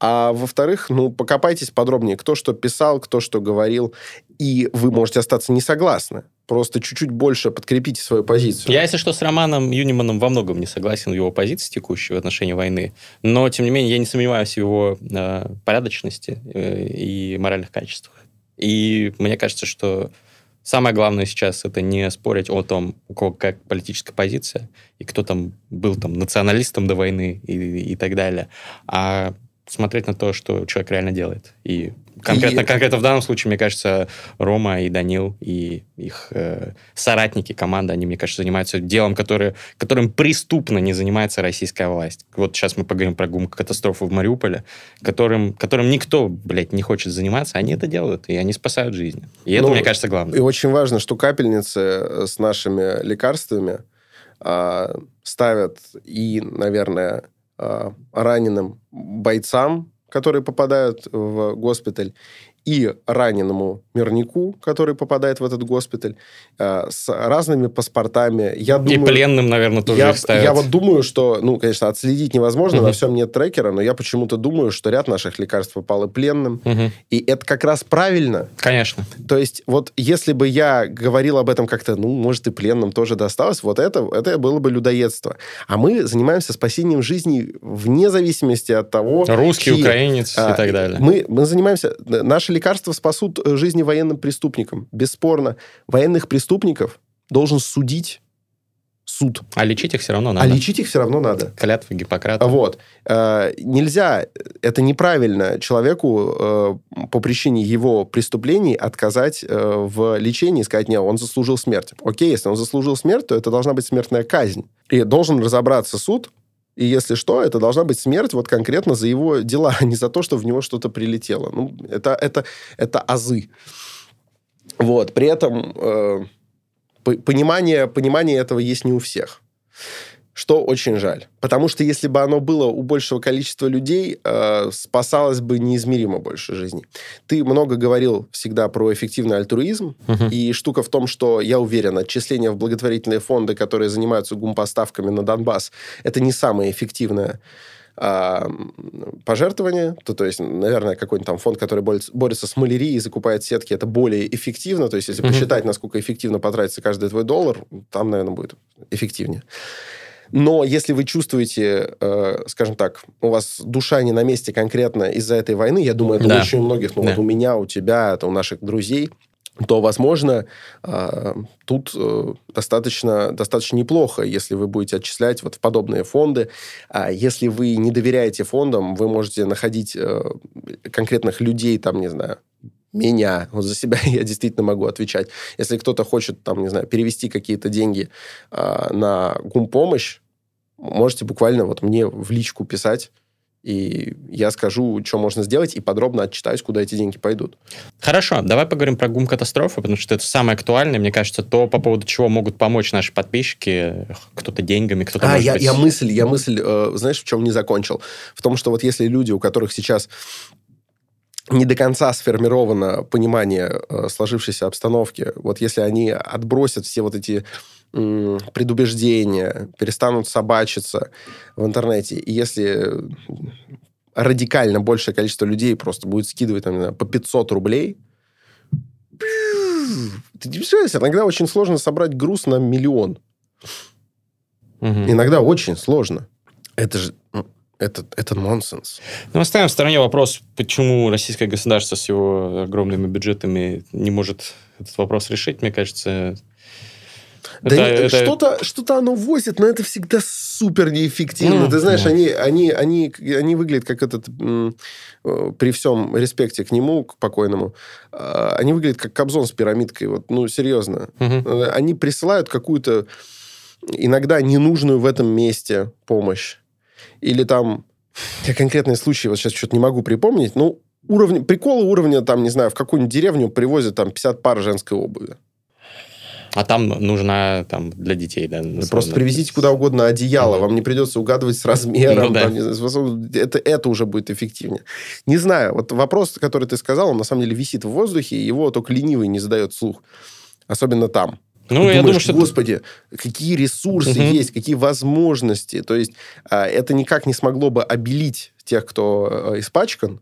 А во-вторых, ну, покопайтесь подробнее, кто что писал, кто что говорил, и вы можете остаться не согласны. Просто чуть-чуть больше подкрепите свою позицию. Я, если что, с Романом Юниманом во многом не согласен в его позиции текущей в отношении войны. Но, тем не менее, я не сомневаюсь в его э, порядочности э, и моральных качествах. И мне кажется, что самое главное сейчас это не спорить о том, у кого как политическая позиция, и кто там был там националистом до войны и, и так далее, а смотреть на то, что человек реально делает, и Конкретно, И- конкретно в данном случае, мне кажется, Рома и Данил и их э, соратники, команда, они, мне кажется, занимаются делом, которое, которым преступно не занимается российская власть. Вот сейчас мы поговорим про гум-катастрофу в Мариуполе, которым, которым никто, блядь, не хочет заниматься, они это делают, и они спасают жизни. И это, Ну, мне кажется, главное. И очень важно, что капельницы э, с нашими лекарствами а, ставят и, наверное, раненым бойцам, которые попадают в госпиталь, и раненому мирнику, который попадает в этот госпиталь, а, с разными паспортами. Я и думаю, пленным, наверное, тоже я, их ставят. я вот думаю, что, ну, конечно, отследить невозможно, Мгм. на всем нет трекера, но я почему-то думаю, что ряд наших лекарств попал и пленным. Мгм. И это как раз правильно, Конечно. то есть, вот если бы я говорил об этом как-то, ну, может, и пленным тоже досталось, вот это, это было бы людоедство. А мы занимаемся спасением жизни вне зависимости от того... Русский, чьи. украинец А, и так далее. Мы, мы занимаемся... Наши лекарства спасут э, жизни военным преступникам. Бесспорно. Военных преступников должен судить суд. А лечить их все равно А надо. лечить их все равно надо. Клятва Гиппократа. Вот. Э, Нельзя, это неправильно человеку э, по причине его преступлений отказать э, в лечении и сказать, нет, он заслужил смерть. Окей, если он заслужил смерть, то это должна быть смертная казнь. И должен разобраться суд, и если что, это должна быть смерть вот конкретно за его дела, а не за то, что в него что-то прилетело. Ну, это, это, это азы. Вот. При этом э, по- понимание, понимание этого есть не у всех. Что очень жаль. Потому что если бы оно было у большего количества людей, э, спасалось бы неизмеримо больше жизней. Ты много говорил всегда про эффективный альтруизм. Мгм. И штука в том, что, я уверен, отчисления в благотворительные фонды, которые занимаются гумпоставками на Донбасс, это не самое эффективное а, пожертвование, то, то есть, наверное, какой-нибудь там фонд, который борется, борется с малярией и закупает сетки, это более эффективно. То есть, если посчитать, насколько эффективно потратится каждый твой доллар, там, наверное, будет эффективнее. Но если вы чувствуете, э, скажем так, у вас душа не на месте конкретно из-за этой войны, я думаю, это Да. очень у многих, ну Да. вот у меня, у тебя, это у наших друзей, то, возможно, э, тут э, достаточно, достаточно неплохо, если вы будете отчислять вот в подобные фонды. А если вы не доверяете фондам, вы можете находить э, конкретных людей, там, не знаю, меня, вот за себя я действительно могу отвечать. Если кто-то хочет, там, не знаю, перевести какие-то деньги а, на гумпомощь, можете буквально вот мне в личку писать, и я скажу, что можно сделать, и подробно отчитаюсь, куда эти деньги пойдут. Хорошо, давай поговорим про гум-катастрофу, потому что это самое актуальное, мне кажется, то, по поводу чего могут помочь наши подписчики, кто-то деньгами, кто-то, А, я, быть... я мысль, я мысль, э, знаешь, в чем не закончил? В том, что вот если люди, у которых сейчас не до конца сформировано понимание э, сложившейся обстановки, вот если они отбросят все вот эти предубеждения, перестанут собачиться в интернете, и если радикально большее количество людей просто будет скидывать там, знаю, по 500 рублей, ты не представляешь, иногда очень сложно собрать груз на миллион. Мгм. Иногда очень сложно. Это же... Это, это нонсенс. Ну, оставим в стороне вопрос, почему российское государство с его огромными бюджетами не может этот вопрос решить, мне кажется... Да это- это- что-то, что-то оно возит, но это всегда супер неэффективно. Ну, Ты знаешь, да. они, они, они, они выглядят как этот, э, при всем респекте к нему, к покойному, э, они выглядят как Кобзон с пирамидкой. Вот, ну, серьезно. Мгм. Э, Они присылают какую-то иногда ненужную в этом месте помощь. Или там... Я конкретные случаи вот сейчас что-то не могу припомнить. Ну, уровень, приколы уровня, там, не знаю, в какую-нибудь деревню привозят там 50 пар женской обуви. А там нужна там, для детей, да? Просто привезите куда угодно одеяло, вам не придется угадывать с размером. Ну да. там, это, это уже будет эффективнее. Не знаю, вот вопрос, который ты сказал, он на самом деле висит в воздухе, и его только ленивый не задает слух. Особенно там. Ну, Ты я думаешь, думаю, что... Господи, какие ресурсы Мгм. есть, какие возможности. То есть а, это никак не смогло бы обелить тех, кто э, испачкан,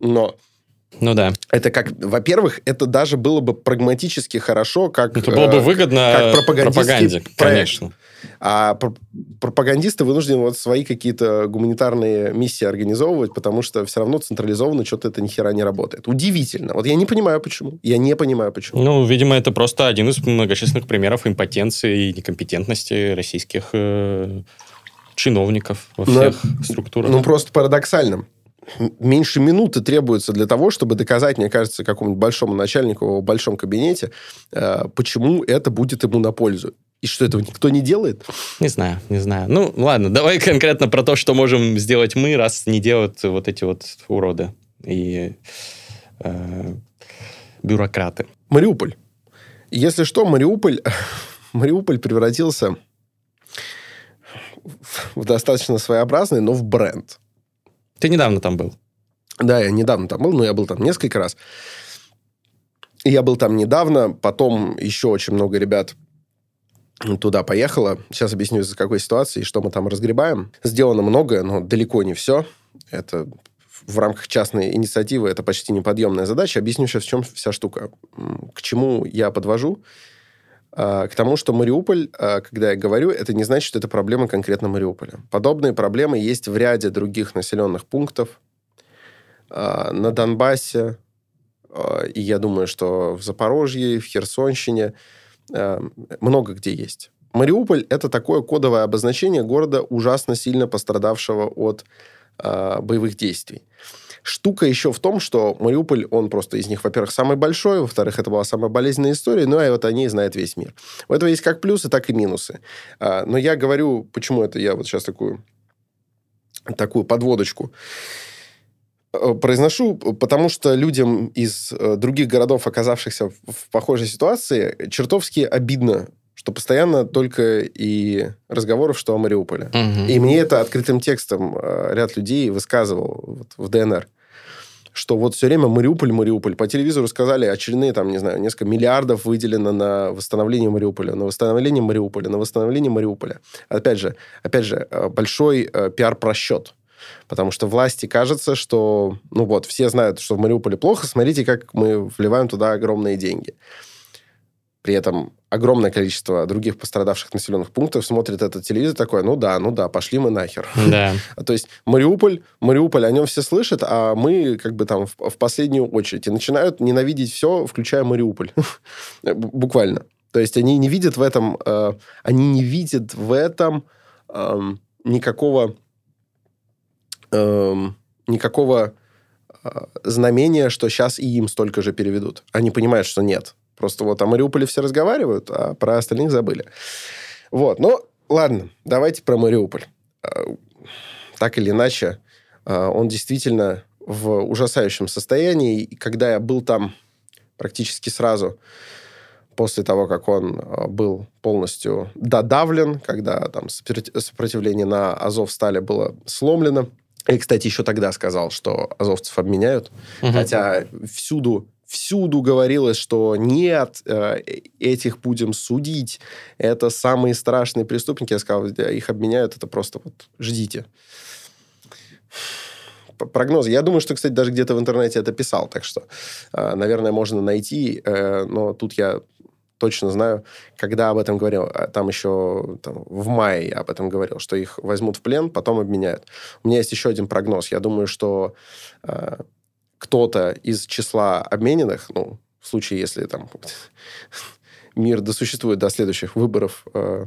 но Ну да. это как, во-первых, это даже было бы прагматически хорошо, как... Это было бы э, выгодно как пропагандистский пропаганде, проект. конечно. А пр- пропагандисты вынуждены вот свои какие-то гуманитарные миссии организовывать, потому что все равно централизованно что-то это ни хера не работает. Удивительно. Вот я не понимаю, почему. Я не понимаю, почему. Ну, видимо, это просто один из многочисленных примеров импотенции и некомпетентности российских э, чиновников во Ну, всех структурах. Ну, просто парадоксально. Меньше минуты требуется для того, чтобы доказать, мне кажется, какому-нибудь большому начальнику в большом кабинете, э, почему это будет ему на пользу. И что этого никто не делает? Не знаю, не знаю. Ну, ладно, давай конкретно про то, что можем сделать мы, раз не делают вот эти вот уроды и э, бюрократы. Мариуполь. Если что, Мариуполь, Мариуполь превратился в достаточно своеобразный, но в бренд. Ты недавно там был? Да, я недавно там был, но я был там несколько раз. Я был там недавно, потом еще очень много ребят туда поехало. Сейчас объясню, из-за какой ситуации и что мы там разгребаем. Сделано многое, но далеко не все. Это в рамках частной инициативы это почти неподъемная задача. Объясню сейчас, в чем вся штука. К чему я подвожу? А, к тому, что Мариуполь, а, когда я говорю, это не значит, что это проблема конкретно Мариуполя. Подобные проблемы есть в ряде других населенных пунктов. А, на Донбассе, и я думаю, что в Запорожье, в Херсонщине, много где есть. Мариуполь – это такое кодовое обозначение города, ужасно сильно пострадавшего от боевых действий. Штука еще в том, что Мариуполь, он просто из них, во-первых, самый большой, во-вторых, это была самая болезненная история, ну, и вот они знают весь мир. У этого есть как плюсы, так и минусы. А, но я говорю, почему это я вот сейчас такую, такую подводочку э, произношу, потому что людям из э, других городов, оказавшихся в похожей ситуации, чертовски обидно что постоянно только и разговоров, что о Мариуполе. Угу. И мне это открытым текстом э, ряд людей высказывал вот, в ДНР что вот все время Мариуполь, Мариуполь. По телевизору сказали очередные, там, не знаю, несколько миллиардов выделено на восстановление Мариуполя, на восстановление Мариуполя, на восстановление Мариуполя. Опять же, опять же, э, большой э, пиар-просчет. Потому что власти кажется, что, ну вот, все знают, что в Мариуполе плохо, смотрите, как мы вливаем туда огромные деньги. При этом огромное количество других пострадавших населенных пунктов смотрит этот телевизор такой, ну да, ну да, пошли мы нахер. Да. То есть Мариуполь, Мариуполь, о нем все слышат, а мы как бы там в, в последнюю очередь. И начинают ненавидеть все, включая Мариуполь. Буквально. То есть они не видят в этом, э, они не видят в этом э, никакого, э, никакого знамения, что сейчас и им столько же переведут. Они понимают, что нет. Просто вот о Мариуполе все разговаривают, а про остальных забыли. Вот, ну, ладно, давайте про Мариуполь. А, так или иначе, а, он действительно в ужасающем состоянии. И когда я был там практически сразу после того, как он а, был полностью додавлен, когда там сопротивление на Азов стали было сломлено. И, кстати, еще тогда сказал, что азовцев обменяют. Угу. Хотя всюду всюду говорилось, что нет, э, этих будем судить, это самые страшные преступники. Я сказал, их обменяют, это просто вот ждите. Прогнозы. Я думаю, что, кстати, даже где-то в интернете это писал, так что, э, наверное, можно найти, э, но тут я точно знаю, когда об этом говорил, там еще там, в мае я об этом говорил, что их возьмут в плен, потом обменяют. У меня есть еще один прогноз. Я думаю, что кто-то из числа обмененных, ну, в случае, если там мир досуществует до следующих выборов, э,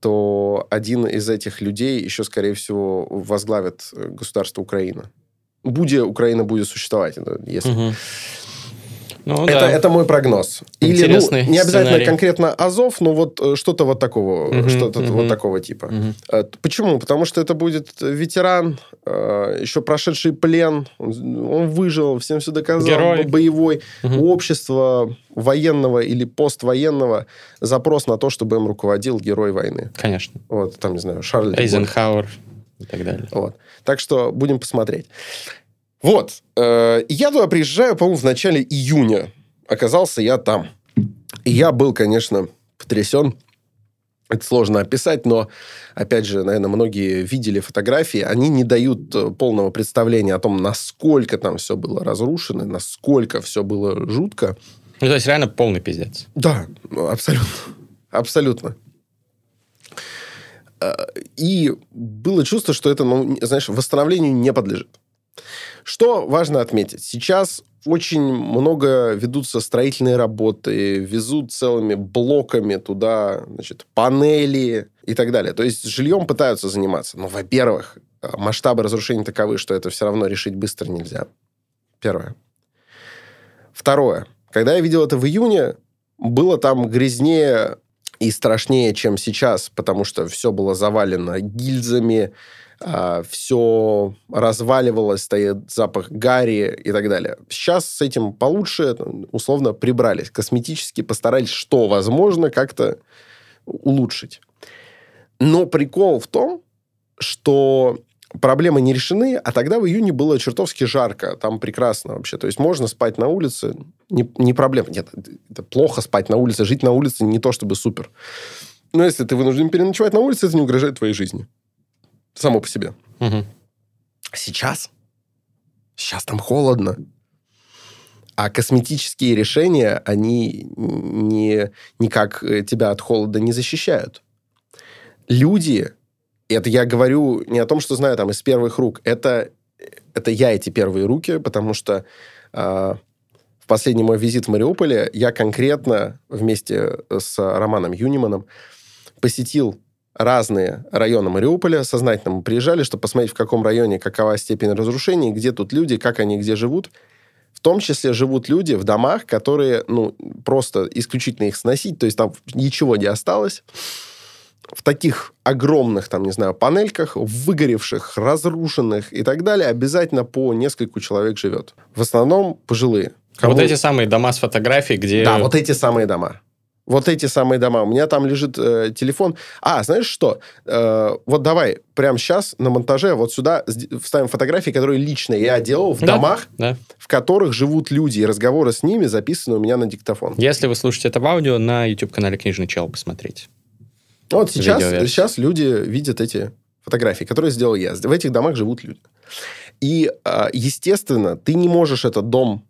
то один из этих людей еще, скорее всего, возглавит государство Украина. Буде Украина будет существовать, если... Угу. Ну, это, да. это мой прогноз. Или ну, не обязательно сценарий. конкретно Азов, но вот э, что-то вот такого, угу, что-то угу. вот такого типа. Угу. Почему? Потому что это будет ветеран, э, еще прошедший плен, он выжил, всем все доказал, Герой. боевой. Угу. общество военного или поствоенного запрос на то, чтобы им руководил герой войны. Конечно. Вот, там, не знаю, Шарль Эйзенхауэр и так далее. Вот. Так что будем посмотреть. Вот. Э, я туда приезжаю, по-моему, в начале июня. Оказался я там. И я был, конечно, потрясен. Это сложно описать, но, опять же, наверное, многие видели фотографии. Они не дают э, полного представления о том, насколько там все было разрушено, насколько все было жутко. Ну, то есть реально полный пиздец. Да, абсолютно. Абсолютно. Э, и было чувство, что это, ну, знаешь, восстановлению не подлежит Что важно отметить? Сейчас очень много ведутся строительные работы, везут целыми блоками туда, значит, панели и так далее. То есть жильем пытаются заниматься. Но, во-первых, масштабы разрушений таковы, что это все равно решить быстро нельзя. Первое. Второе. Когда я видел это в июне, было там грязнее и страшнее, чем сейчас, потому что все было завалено гильзами, все разваливалось, стоит запах гари и так далее. Сейчас с этим получше, условно, прибрались. Косметически постарались, что возможно, как-то улучшить. Но прикол в том, что проблемы не решены, а тогда в июне было чертовски жарко, там прекрасно вообще. То есть можно спать на улице, не, не проблема. Нет, это плохо спать на улице, жить на улице не то чтобы супер. Но если ты вынужден переночевать на улице, это не угрожает твоей жизни. Само по себе. Угу. Сейчас? Сейчас там холодно. А косметические решения, они не, никак тебя от холода не защищают. Люди это я говорю не о том, что знаю там из первых рук. Это, это я эти первые руки, потому что э, в последний мой визит в Мариуполе я конкретно вместе с Романом Юниманом посетил разные районы Мариуполя, сознательно мы приезжали, чтобы посмотреть, в каком районе какова степень разрушений, где тут люди, как они где живут. В том числе живут люди в домах, которые, ну, просто исключительно их сносить, то есть там ничего не осталось в таких огромных, там, не знаю, панельках, выгоревших, разрушенных и так далее, обязательно по нескольку человек живет. В основном пожилые. Кому... Вот эти самые дома с фотографией, где... Да, вот эти самые дома. Вот эти самые дома. У меня там лежит э, телефон. А, знаешь что? Э, вот давай прямо сейчас на монтаже вот сюда вставим фотографии, которые лично я делал в да, домах, да. в которых живут люди, и разговоры с ними записаны у меня на диктофон. Если вы слушаете это в аудио, на YouTube-канале «Книжный чел» посмотрите. Вот сейчас, сейчас люди видят эти фотографии, которые сделал я. В этих домах живут люди. И, а, естественно, ты не можешь этот дом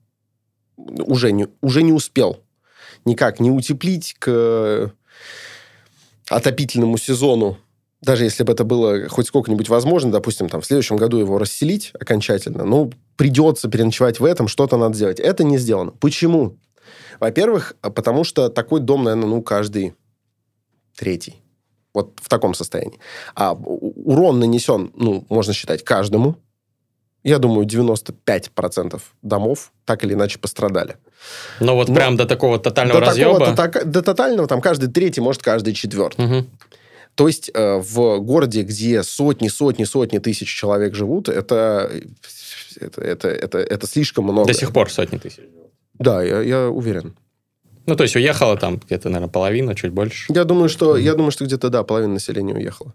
уже не, уже не успел никак не утеплить к отопительному сезону, даже если бы это было хоть сколько-нибудь возможно, допустим, там, в следующем году его расселить окончательно, ну, придется переночевать в этом, что-то надо сделать. Это не сделано. Почему? Во-первых, потому что такой дом, наверное, ну, каждый третий. Вот в таком состоянии. А урон нанесен, ну, можно считать, каждому. Я думаю, 95% домов так или иначе пострадали. Но вот Но прям до такого тотального до разъеба? Такого, до, до тотального, там каждый третий, может, каждый четвертый. Угу. То есть э, в городе, где сотни, сотни, сотни тысяч человек живут, это, это, это, это, это слишком много. До сих пор сотни тысяч. Да, я, я уверен. Ну, то есть уехала там где-то, наверное, половина, чуть больше. Я думаю, что, mm-hmm. я думаю, что где-то, да, половина населения уехала.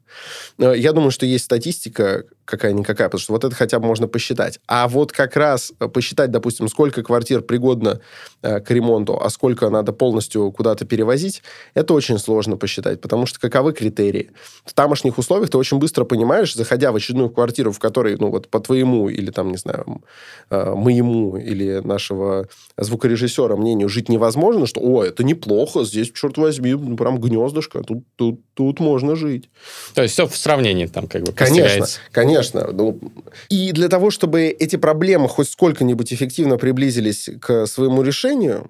Я думаю, что есть статистика какая-никакая, потому что вот это хотя бы можно посчитать. А вот как раз посчитать, допустим, сколько квартир пригодно э, к ремонту, а сколько надо полностью куда-то перевозить, это очень сложно посчитать, потому что каковы критерии? В тамошних условиях ты очень быстро понимаешь, заходя в очередную квартиру, в которой, ну, вот по твоему или там, не знаю, э, моему или нашего звукорежиссера мнению жить невозможно, что, о, это неплохо, здесь, черт возьми, прям гнездышко, тут, тут, тут можно жить. То есть все в сравнении там как бы Конечно, конечно Конечно. Ну, и для того, чтобы эти проблемы хоть сколько-нибудь эффективно приблизились к своему решению,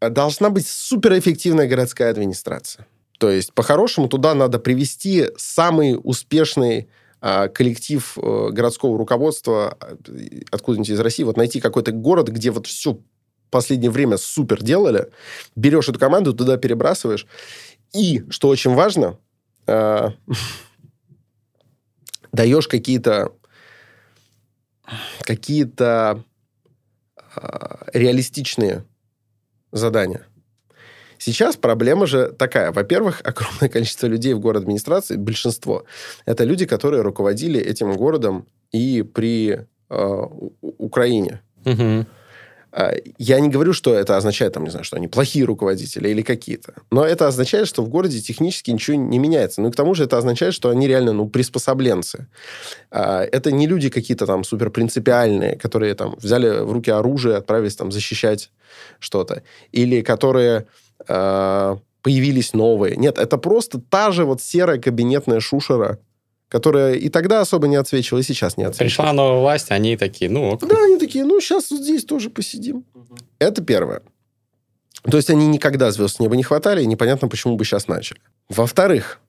должна быть суперэффективная городская администрация. То есть, по-хорошему, туда надо привести самый успешный а, коллектив а, городского руководства а, откуда-нибудь из России, вот найти какой-то город, где вот все последнее время супер делали, берешь эту команду, туда перебрасываешь. И, что очень важно, а, даешь какие-то какие-то э, реалистичные задания. Сейчас проблема же такая. Во-первых, огромное количество людей в город администрации, большинство, это люди, которые руководили этим городом и при э, Украине. Угу. А, я не говорю, что это означает, там, не знаю, что они плохие руководители или какие-то. Но это означает, что в городе технически ничего не меняется. Ну и к тому же это означает, что они реально, ну, приспособленцы. А, это не люди какие-то там супер принципиальные, которые там взяли в руки оружие, отправились там защищать что-то. Или которые а, появились новые. Нет, это просто та же вот серая кабинетная шушера, которая и тогда особо не отсвечивала, и сейчас не отсвечивает. Пришла новая власть, они такие, ну ок. Да, они такие, ну, сейчас вот здесь тоже посидим. Это первое. То есть они никогда звезд с неба не хватали, и непонятно, почему бы сейчас начали. Во-вторых,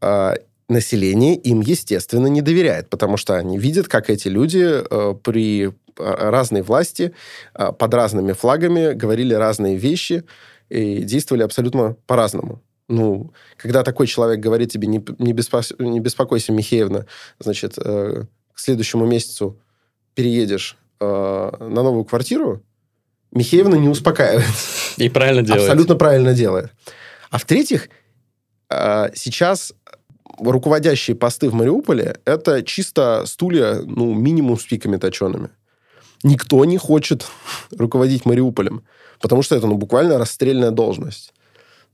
а, население им, естественно, не доверяет, потому что они видят, как эти люди э, при а, разной власти а, под разными флагами говорили разные вещи и действовали абсолютно по-разному. Ну, когда такой человек говорит тебе, не, не, беспо, не беспокойся, Михеевна, значит, э, к следующему месяцу переедешь э, на новую квартиру, Михеевна не успокаивает. И правильно делает. Абсолютно правильно делает. А в-третьих, э, сейчас руководящие посты в Мариуполе это чисто стулья, ну, минимум с пиками точеными. Никто не хочет руководить Мариуполем, потому что это, ну, буквально расстрельная должность.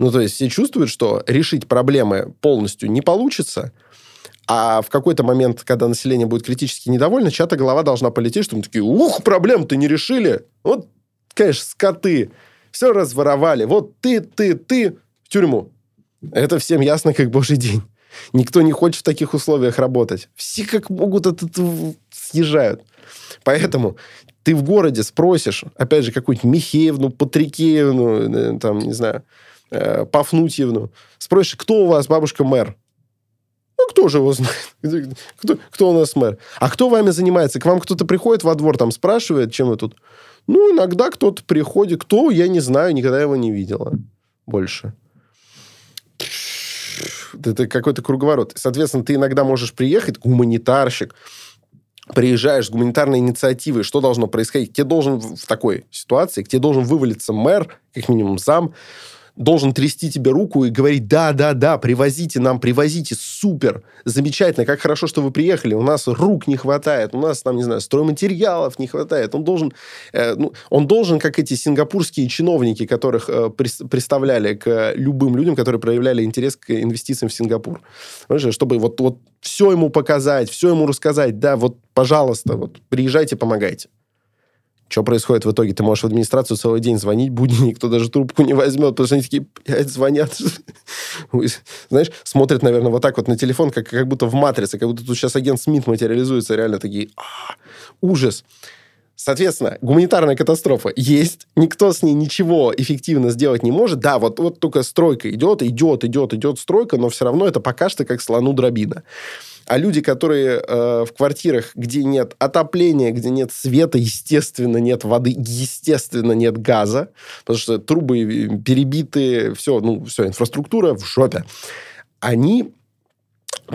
Ну, то есть все чувствуют, что решить проблемы полностью не получится, а в какой-то момент, когда население будет критически недовольно, чья-то голова должна полететь, что мы такие, ух, проблем-то не решили. Вот, конечно, скоты. Все разворовали. Вот ты, ты, ты в тюрьму. Это всем ясно, как божий день. Никто не хочет в таких условиях работать. Все как могут это съезжают. Поэтому ты в городе спросишь, опять же, какую-нибудь Михеевну, Патрикеевну, э, там, не знаю, э, Пафнутьевну, спросишь, кто у вас бабушка мэр? Ну, кто же его знает? Кто, кто у нас мэр? А кто вами занимается? К вам кто-то приходит во двор, там спрашивает, чем вы тут? Ну, иногда кто-то приходит. Кто, я не знаю, никогда его не видела больше это какой-то круговорот. Соответственно, ты иногда можешь приехать, гуманитарщик, приезжаешь с гуманитарной инициативой, что должно происходить? Тебе должен в такой ситуации, тебе должен вывалиться мэр, как минимум зам, должен трясти тебе руку и говорить, да, да, да, привозите нам, привозите, супер, замечательно, как хорошо, что вы приехали, у нас рук не хватает, у нас, там, не знаю, стройматериалов не хватает. Он должен, э, ну, он должен, как эти сингапурские чиновники, которых э, представляли к любым людям, которые проявляли интерес к инвестициям в Сингапур. Понимаешь, чтобы вот, вот все ему показать, все ему рассказать, да, вот, пожалуйста, вот, приезжайте, помогайте. Что происходит в итоге? Ты можешь в администрацию целый день звонить, будни никто даже трубку не возьмет, потому что они такие, блядь, звонят. Знаешь, смотрят, наверное, вот так вот на телефон, как, как будто в матрице, как будто тут сейчас агент Смит материализуется, реально такие, а, ужас. Соответственно, гуманитарная катастрофа есть, никто с ней ничего эффективно сделать не может. Да, вот, вот только стройка идет, идет, идет, идет стройка, но все равно это пока что как слону дробина. А люди, которые э, в квартирах, где нет отопления, где нет света, естественно, нет воды, естественно, нет газа, потому что трубы э, перебиты, все, ну, все, инфраструктура в жопе, они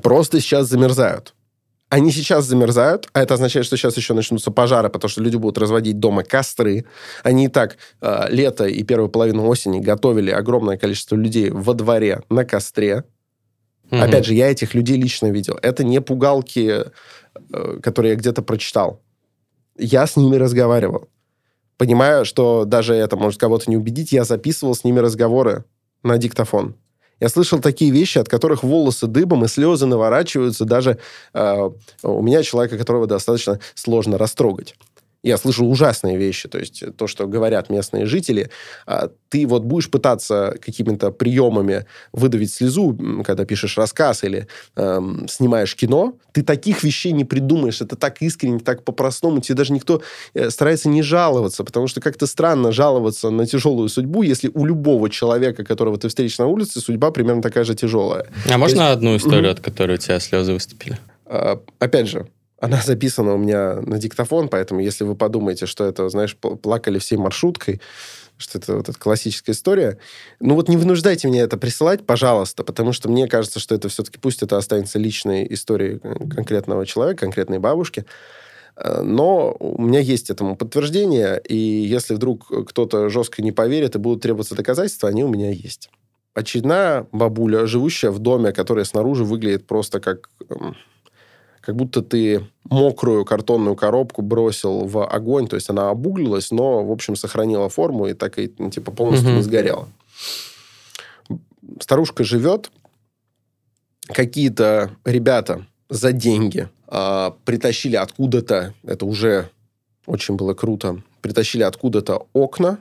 просто сейчас замерзают. Они сейчас замерзают, а это означает, что сейчас еще начнутся пожары, потому что люди будут разводить дома костры. Они и так э, лето и первую половину осени готовили огромное количество людей во дворе на костре. Угу. Опять же, я этих людей лично видел. Это не пугалки, э, которые я где-то прочитал. Я с ними разговаривал. Понимая, что даже это может кого-то не убедить, я записывал с ними разговоры на диктофон. Я слышал такие вещи, от которых волосы дыбом и слезы наворачиваются даже э, у меня человека, которого достаточно сложно растрогать. Я слышу ужасные вещи, то есть то, что говорят местные жители. А, ты вот будешь пытаться какими-то приемами выдавить слезу, когда пишешь рассказ или эм, снимаешь кино, ты таких вещей не придумаешь. Это так искренне, так по-простому. Тебе даже никто э, старается не жаловаться, потому что как-то странно жаловаться на тяжелую судьбу, если у любого человека, которого ты встретишь на улице, судьба примерно такая же тяжелая. А можно есть... одну историю, от которой у тебя слезы выступили? А, опять же, она записана у меня на диктофон, поэтому если вы подумаете, что это, знаешь, плакали всей маршруткой, что это вот эта классическая история. Ну вот не вынуждайте меня это присылать, пожалуйста, потому что мне кажется, что это все-таки, пусть это останется личной историей конкретного человека, конкретной бабушки, э, но у меня есть этому подтверждение, и если вдруг кто-то жестко не поверит и будут требоваться доказательства, они у меня есть. Очередная бабуля, живущая в доме, которая снаружи выглядит просто как эм, как будто ты мокрую картонную коробку бросил в огонь, то есть она обуглилась, но, в общем, сохранила форму и так и, ну, типа, полностью угу. не сгорела. Старушка живет, какие-то ребята за деньги э, притащили откуда-то, это уже очень было круто, притащили откуда-то окна,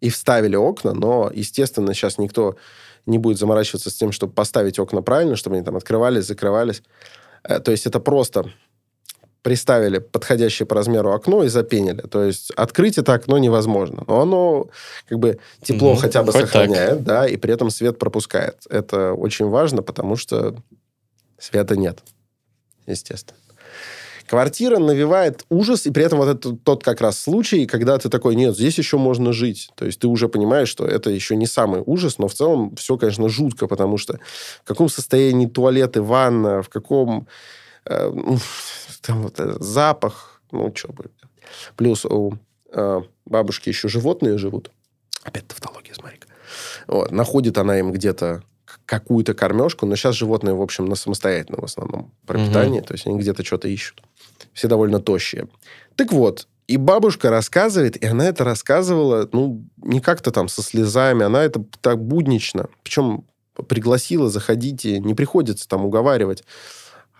и вставили окна, но, естественно, сейчас никто не будет заморачиваться с тем, чтобы поставить окна правильно, чтобы они там открывались, закрывались. Э, то есть это просто приставили подходящее по размеру окно и запенили. То есть открыть это окно невозможно. Но оно как бы тепло угу, хотя бы сохраняет, так. да, и при этом свет пропускает. Это очень важно, потому что света нет, естественно. Квартира навевает ужас, и при этом вот это тот как раз случай, когда ты такой, нет, здесь еще можно жить. То есть ты уже понимаешь, что это еще не самый ужас, но в целом все, конечно, жутко, потому что в каком состоянии туалет и ванна, в каком э, там вот запах, ну, что будет. Плюс у э, бабушки еще животные живут. Опять тавтология, смотри-ка. Вот. Находит она им где-то какую-то кормежку, но сейчас животные, в общем, на самостоятельном в основном пропитании, угу. то есть они где-то что-то ищут. Все довольно тощие. Так вот, и бабушка рассказывает, и она это рассказывала, ну, не как-то там со слезами, она это так буднично. Причем пригласила, заходите, не приходится там уговаривать.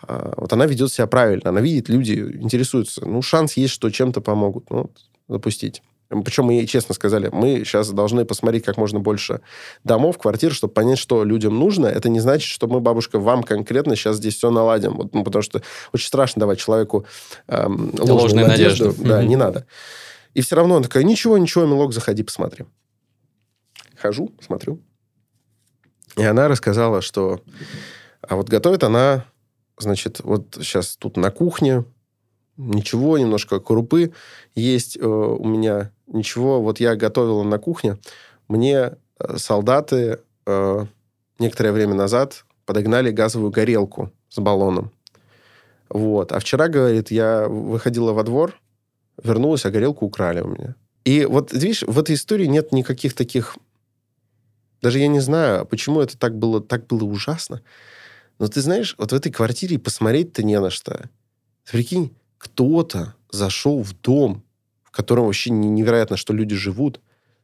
А, вот она ведет себя правильно, она видит, люди интересуются. Ну, шанс есть, что чем-то помогут. Ну, запустить. Причем мы ей честно сказали, мы сейчас должны посмотреть как можно больше домов, квартир, чтобы понять, что людям нужно. Это не значит, что мы, бабушка, вам конкретно сейчас здесь все наладим. Вот, ну, потому что очень страшно давать человеку эм, ложную, ложную надежду. надежду. Да, mm-hmm. не надо. И все равно он такая, ничего, ничего, Милок, заходи, посмотри. Хожу, смотрю. И она рассказала, что... А вот готовит она, значит, вот сейчас тут на кухне, ничего, немножко крупы есть э, у меня ничего, вот я готовила на кухне, мне э, солдаты э, некоторое время назад подогнали газовую горелку с баллоном. Вот. А вчера, говорит, я выходила во двор, вернулась, а горелку украли у меня. И вот, видишь, в этой истории нет никаких таких... Даже я не знаю, почему это так было, так было ужасно. Но ты знаешь, вот в этой квартире посмотреть-то не на что. Прикинь, кто-то зашел в дом, котором вообще невероятно, что люди живут,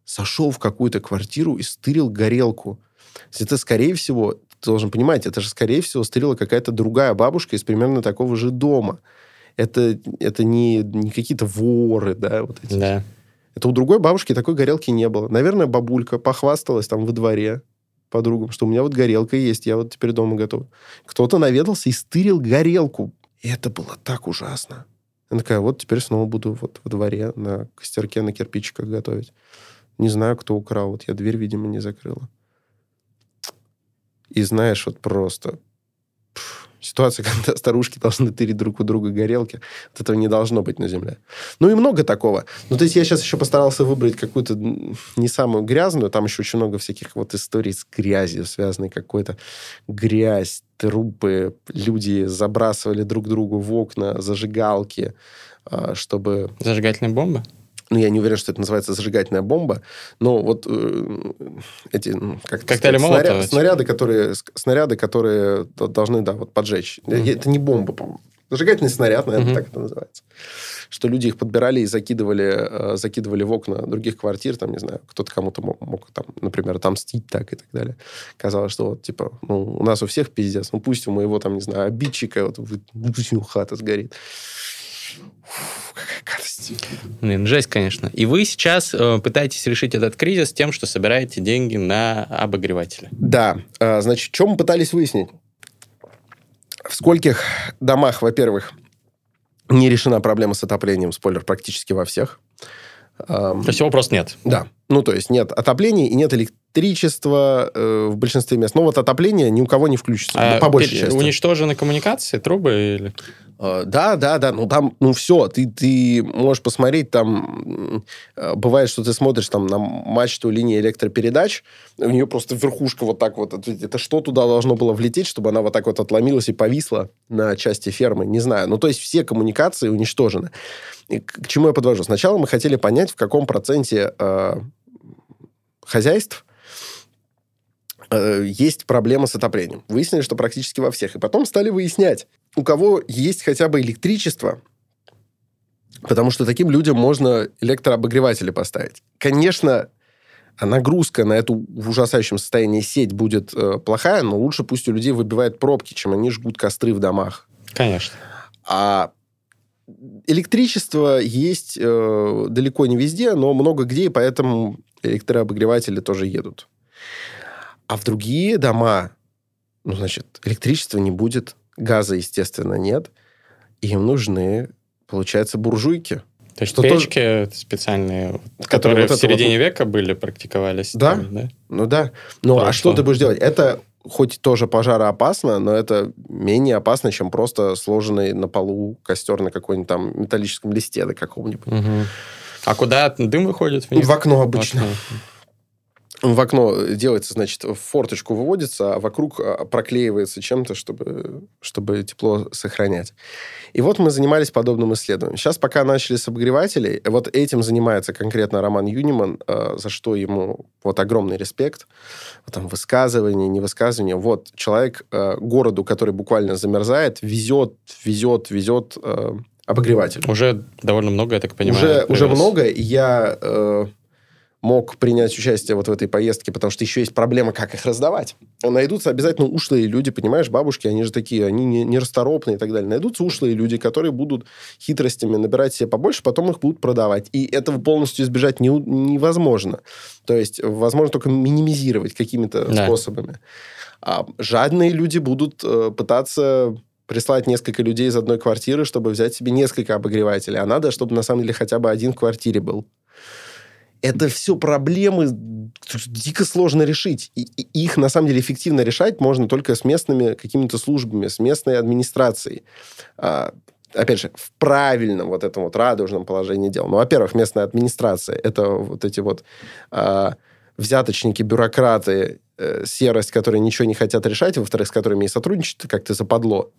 зашел в какую-то квартиру и стырил горелку. Это, скорее всего, ты должен понимать, это же, скорее всего, стырила какая-то другая бабушка из примерно такого же дома. Это, это не, не какие-то воры, да, вот эти. Да. Это у другой бабушки такой горелки не было. Наверное, бабулька похвасталась там во дворе подругам, что у меня вот горелка есть, я вот теперь дома готов. Кто-то наведался и стырил горелку. И это было так ужасно. Она такая, вот теперь снова буду вот во дворе на костерке, на кирпичиках готовить. Не знаю, кто украл. Вот я дверь, видимо, не закрыла. И знаешь, вот просто ситуация, когда старушки должны тырить друг у друга горелки. Вот этого не должно быть на Земле. Ну и много такого. Ну, то есть я сейчас еще постарался выбрать какую-то не самую грязную. Там еще очень много всяких вот историй с грязью связанной какой-то грязь, трупы. Люди забрасывали друг другу в окна зажигалки, а, чтобы... Зажигательная бомба? ну, я не уверен, что это называется зажигательная бомба, но вот э, эти, как Коктейли сказать, снаряды, снаряды, которые, снаряды, которые должны, да, вот поджечь. Mm-hmm. Это не бомба, по-моему. Зажигательный снаряд, наверное, mm-hmm. так это называется. Что люди их подбирали и закидывали, э, закидывали в окна других квартир, там, не знаю, кто-то кому-то мог, мог там, например, отомстить так и так далее. Казалось, что вот, типа, ну, у нас у всех пиздец, ну, пусть у моего, там, не знаю, обидчика, вот, пусть у него хата сгорит. Фу, какая гадость. Блин, жесть, конечно. И вы сейчас э, пытаетесь решить этот кризис тем, что собираете деньги на обогреватели. Да. Э, значит, что мы пытались выяснить? В скольких домах, во-первых, не решена проблема с отоплением, спойлер, практически во всех. То есть его просто нет? Да. Ну, то есть нет отопления и нет электричества э, в большинстве мест. Но вот отопление ни у кого не включится, а по большей части. Уничтожены коммуникации, трубы или... Э, да, да, да, ну там, ну все, ты, ты можешь посмотреть, там, э, бывает, что ты смотришь там на мачту линии электропередач, у нее просто верхушка вот так вот, это что туда должно было влететь, чтобы она вот так вот отломилась и повисла на части фермы, не знаю. Ну, то есть все коммуникации уничтожены. И к чему я подвожу? Сначала мы хотели понять, в каком проценте э, хозяйств э, есть проблема с отоплением. Выяснили, что практически во всех. И потом стали выяснять, у кого есть хотя бы электричество, потому что таким людям можно электрообогреватели поставить. Конечно, нагрузка на эту в ужасающем состоянии сеть будет э, плохая, но лучше пусть у людей выбивает пробки, чем они жгут костры в домах. Конечно. А электричество есть э, далеко не везде, но много где, и поэтому электрообогреватели тоже едут. А в другие дома, ну, значит, электричества не будет, газа, естественно, нет. И им нужны, получается, буржуйки. То есть что печки тоже... специальные, которые, которые вот в середине вот... века были, практиковались? Да, там, да? ну да. Ну, Хорошо. а что ты будешь делать? Это хоть тоже пожароопасно, но это менее опасно, чем просто сложенный на полу костер на какой-нибудь там металлическом листе да каком-нибудь. Угу. А куда дым выходит? Вниз? В окно обычно. В окно в окно делается, значит, в форточку выводится, а вокруг а, проклеивается чем-то, чтобы, чтобы тепло сохранять. И вот мы занимались подобным исследованием. Сейчас пока начали с обогревателей, вот этим занимается конкретно Роман Юниман, э, за что ему вот огромный респект. Там высказывание, не высказывание. Вот человек э, городу, который буквально замерзает, везет, везет, везет обогреватель. Уже довольно много, я так понимаю. Уже, уже много. Я... Э, мог принять участие вот в этой поездке, потому что еще есть проблема, как их раздавать. Найдутся обязательно ушлые люди, понимаешь, бабушки, они же такие, они не, не расторопные и так далее. Найдутся ушлые люди, которые будут хитростями набирать себе побольше, потом их будут продавать. И этого полностью избежать не, невозможно. То есть, возможно только минимизировать какими-то да. способами. А жадные люди будут э, пытаться прислать несколько людей из одной квартиры, чтобы взять себе несколько обогревателей. А надо, чтобы на самом деле хотя бы один в квартире был это все проблемы дико сложно решить. И, и их, на самом деле, эффективно решать можно только с местными какими-то службами, с местной администрацией. А, опять же, в правильном вот этом вот радужном положении дел. Ну, во-первых, местная администрация. Это вот эти вот а, взяточники, бюрократы, э, серость, которые ничего не хотят решать, во-вторых, с которыми и сотрудничать как-то западло.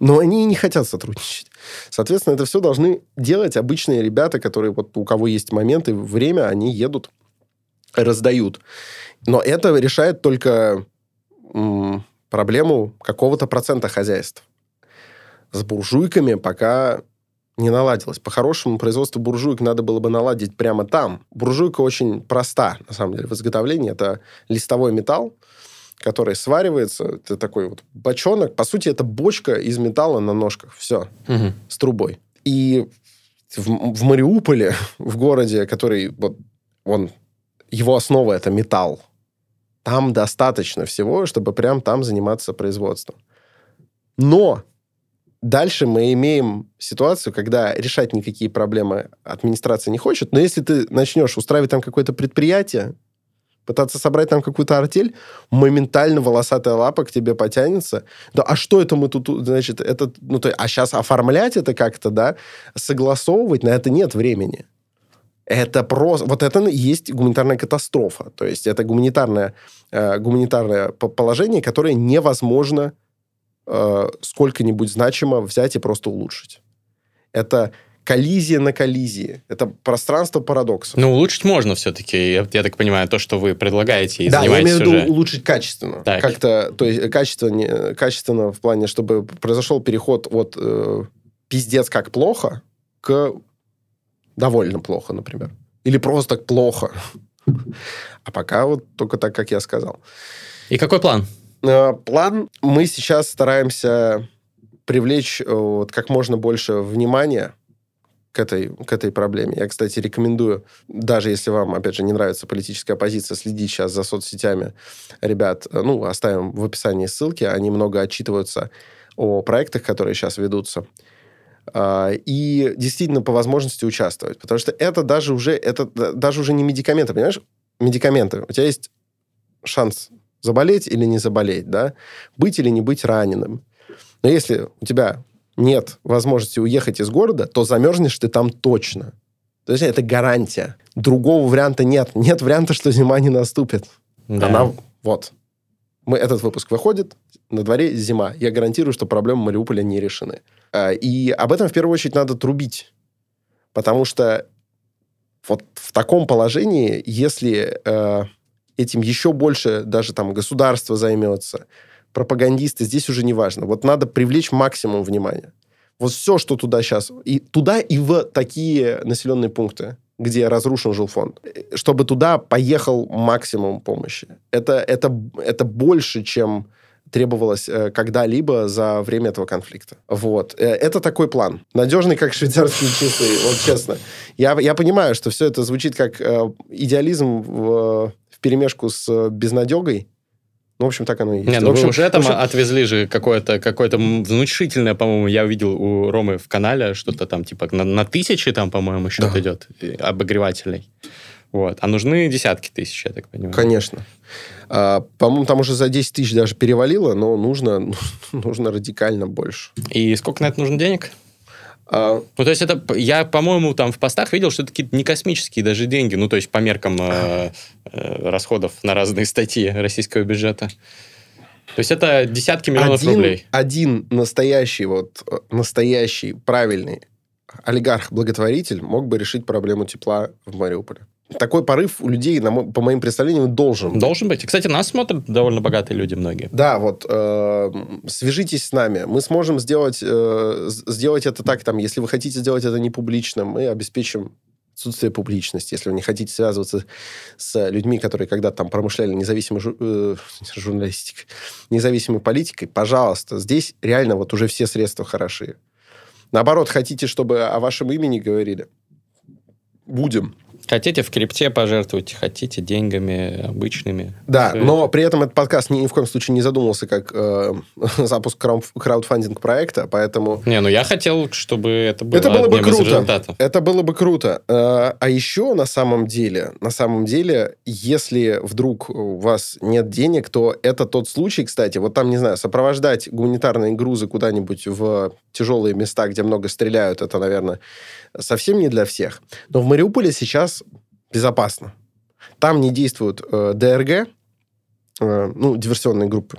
Но они не хотят сотрудничать. Соответственно, это все должны делать обычные ребята, которые вот у кого есть моменты, время, они едут, раздают. Но это решает только м, проблему какого-то процента хозяйств. С буржуйками пока не наладилось. По-хорошему, производство буржуек надо было бы наладить прямо там. Буржуйка очень проста, на самом деле, в изготовлении. Это листовой металл, который сваривается. Это такой вот бочонок. По сути, это бочка из металла на ножках. Все. Угу. С трубой. И в, в Мариуполе, в городе, который вот он его основа это металл. Там достаточно всего, чтобы прям там заниматься производством. Но дальше мы имеем ситуацию, когда решать никакие проблемы администрация не хочет, но если ты начнешь устраивать там какое-то предприятие, пытаться собрать там какую-то артель, моментально волосатая лапа к тебе потянется. Да, а что это мы тут, значит, это, ну, то, а сейчас оформлять это как-то, да, согласовывать, на это нет времени. Это просто... Вот это есть гуманитарная катастрофа. То есть это гуманитарное, э, гуманитарное положение, которое невозможно э, сколько-нибудь значимо взять и просто улучшить. Это коллизия на коллизии. Это пространство парадоксов. Ну, улучшить можно все-таки. Я, я так понимаю, то, что вы предлагаете и да, занимаетесь я имею в виду улучшить качественно. Так. Как-то, то есть качественно, качественно в плане, чтобы произошел переход от э, пиздец как плохо к довольно плохо, например. Или просто плохо. А пока вот только так, как я сказал. И какой план? Э, план мы сейчас стараемся привлечь э, вот, как можно больше внимания к этой, к этой проблеме. Я, кстати, рекомендую, даже если вам, опять же, не нравится политическая позиция, следить сейчас за соцсетями ребят. Ну, оставим в описании ссылки. Они много отчитываются о проектах, которые сейчас ведутся. А, и действительно по возможности участвовать. Потому что это даже уже, это даже уже не медикаменты, понимаешь? Медикаменты. У тебя есть шанс заболеть или не заболеть, да? Быть или не быть раненым. Но если у тебя нет возможности уехать из города, то замерзнешь ты там точно. То есть это гарантия. Другого варианта нет. Нет варианта, что зима не наступит. Да. Она вот. Мы, этот выпуск выходит, на дворе зима. Я гарантирую, что проблемы Мариуполя не решены. А, и об этом в первую очередь надо трубить. Потому что вот в таком положении, если э, этим еще больше даже там государство займется, пропагандисты, здесь уже не важно. Вот надо привлечь максимум внимания. Вот все, что туда сейчас, и туда, и в такие населенные пункты, где разрушен жилфонд, чтобы туда поехал максимум помощи. Это, это, это больше, чем требовалось э, когда-либо за время этого конфликта. Вот. Э, это такой план. Надежный, как швейцарские часы, вот честно. Я, я понимаю, что все это звучит как э, идеализм в, в перемешку с безнадегой, ну, в общем, так оно и есть. Не, ну в общем, вы уже там общем, отвезли же какое-то какое внушительное, по-моему, я увидел у Ромы в канале, что-то там типа на, на тысячи там, по-моему, счет Да. идет э, обогревателей. Вот. А нужны десятки тысяч, я так понимаю. Конечно. А, по-моему, там уже за 10 тысяч даже перевалило, но нужно, нужно радикально больше. И сколько на это нужно денег? А, Ну, то есть это, я, по-моему, там в постах видел, что это какие-то не космические даже деньги, ну, то есть по меркам э, э, расходов на разные статьи российского бюджета. То есть это десятки миллионов один, рублей. один настоящий, вот, э, настоящий, правильный олигарх-благотворитель мог бы решить проблему тепла в Мариуполе. Такой порыв у людей, на мо- по моим представлениям, должен быть. Должен быть. И, Кстати, нас смотрят довольно богатые люди многие. Да, вот э, свяжитесь с нами. Мы сможем сделать, э, сделать это так, там, если вы хотите сделать это не публично, мы обеспечим отсутствие публичности. Если вы не хотите связываться с людьми, которые когда-то там промышляли независимой жу- э, журналистикой, независимой политикой, пожалуйста, здесь реально вот уже все средства хороши. Наоборот, хотите, чтобы о вашем имени говорили? Будем. Хотите в крипте пожертвовать, хотите деньгами обычными. Да, Всё но при этом этот подкаст ни, ни в коем случае не задумывался как э, запуск крау- краудфандинг проекта, поэтому Не, ну я хотел, чтобы это было, Это было бы круто. это было бы круто. Э, А еще на самом деле, на самом деле, если вдруг у вас нет денег, то это тот случай, кстати, вот там, не знаю, сопровождать гуманитарные грузы куда-нибудь в тяжелые места, где много стреляют, это, наверное, совсем не для всех. Но в Мариуполе сейчас безопасно. Там не действуют э, ДРГ, э, ну, диверсионные группы,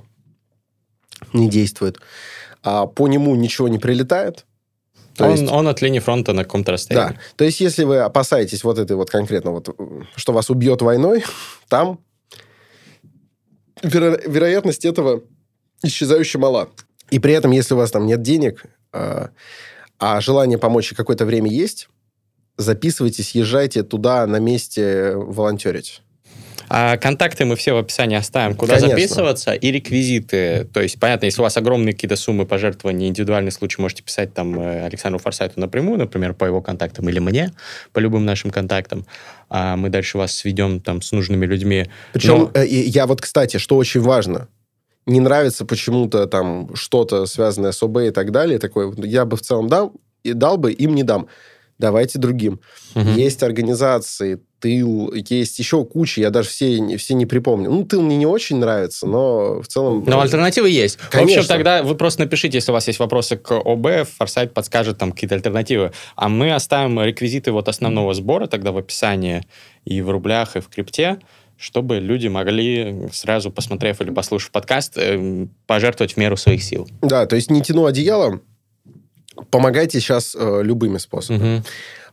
не действуют. А по нему ничего не прилетает. То Он, есть- он от линии фронта на каком-то да. расстоянии. То есть, если вы опасаетесь вот этой вот конкретно, вот, э, что вас убьет войной, там веро- вероятность этого исчезающе мала. И при этом, если у вас там нет денег, а, а желание помочь какое-то время есть, записывайтесь, езжайте туда на месте волонтерить. А контакты мы все в описании оставим, куда Конечно. записываться, и реквизиты. То есть, понятно, если у вас огромные какие-то суммы пожертвований, индивидуальный случай, можете писать там э, Александру Форсайту напрямую, например, по его контактам, или мне, по любым нашим контактам. А мы дальше вас сведем там с нужными людьми. Причем Но- э, я вот, кстати, что очень важно, не нравится почему-то там что-то связанное с ОБ и так далее, такое, я бы в целом дал, и дал бы, им не дам. Давайте другим. Мгм. Есть организации, тыл, есть еще куча, я даже все, все не припомню. Ну, тыл мне не очень нравится, но в целом... Но альтернативы есть. В Конечно. общем, тогда вы просто напишите, если у вас есть вопросы к ОБ, Форсайт подскажет там какие-то альтернативы. А мы оставим реквизиты вот основного сбора тогда в описании и в рублях, и в крипте, чтобы люди могли, сразу посмотрев или послушав подкаст, эм, пожертвовать в меру своих сил. Да, то есть не тяну одеяло, помогайте сейчас э, любыми способами. Мгм.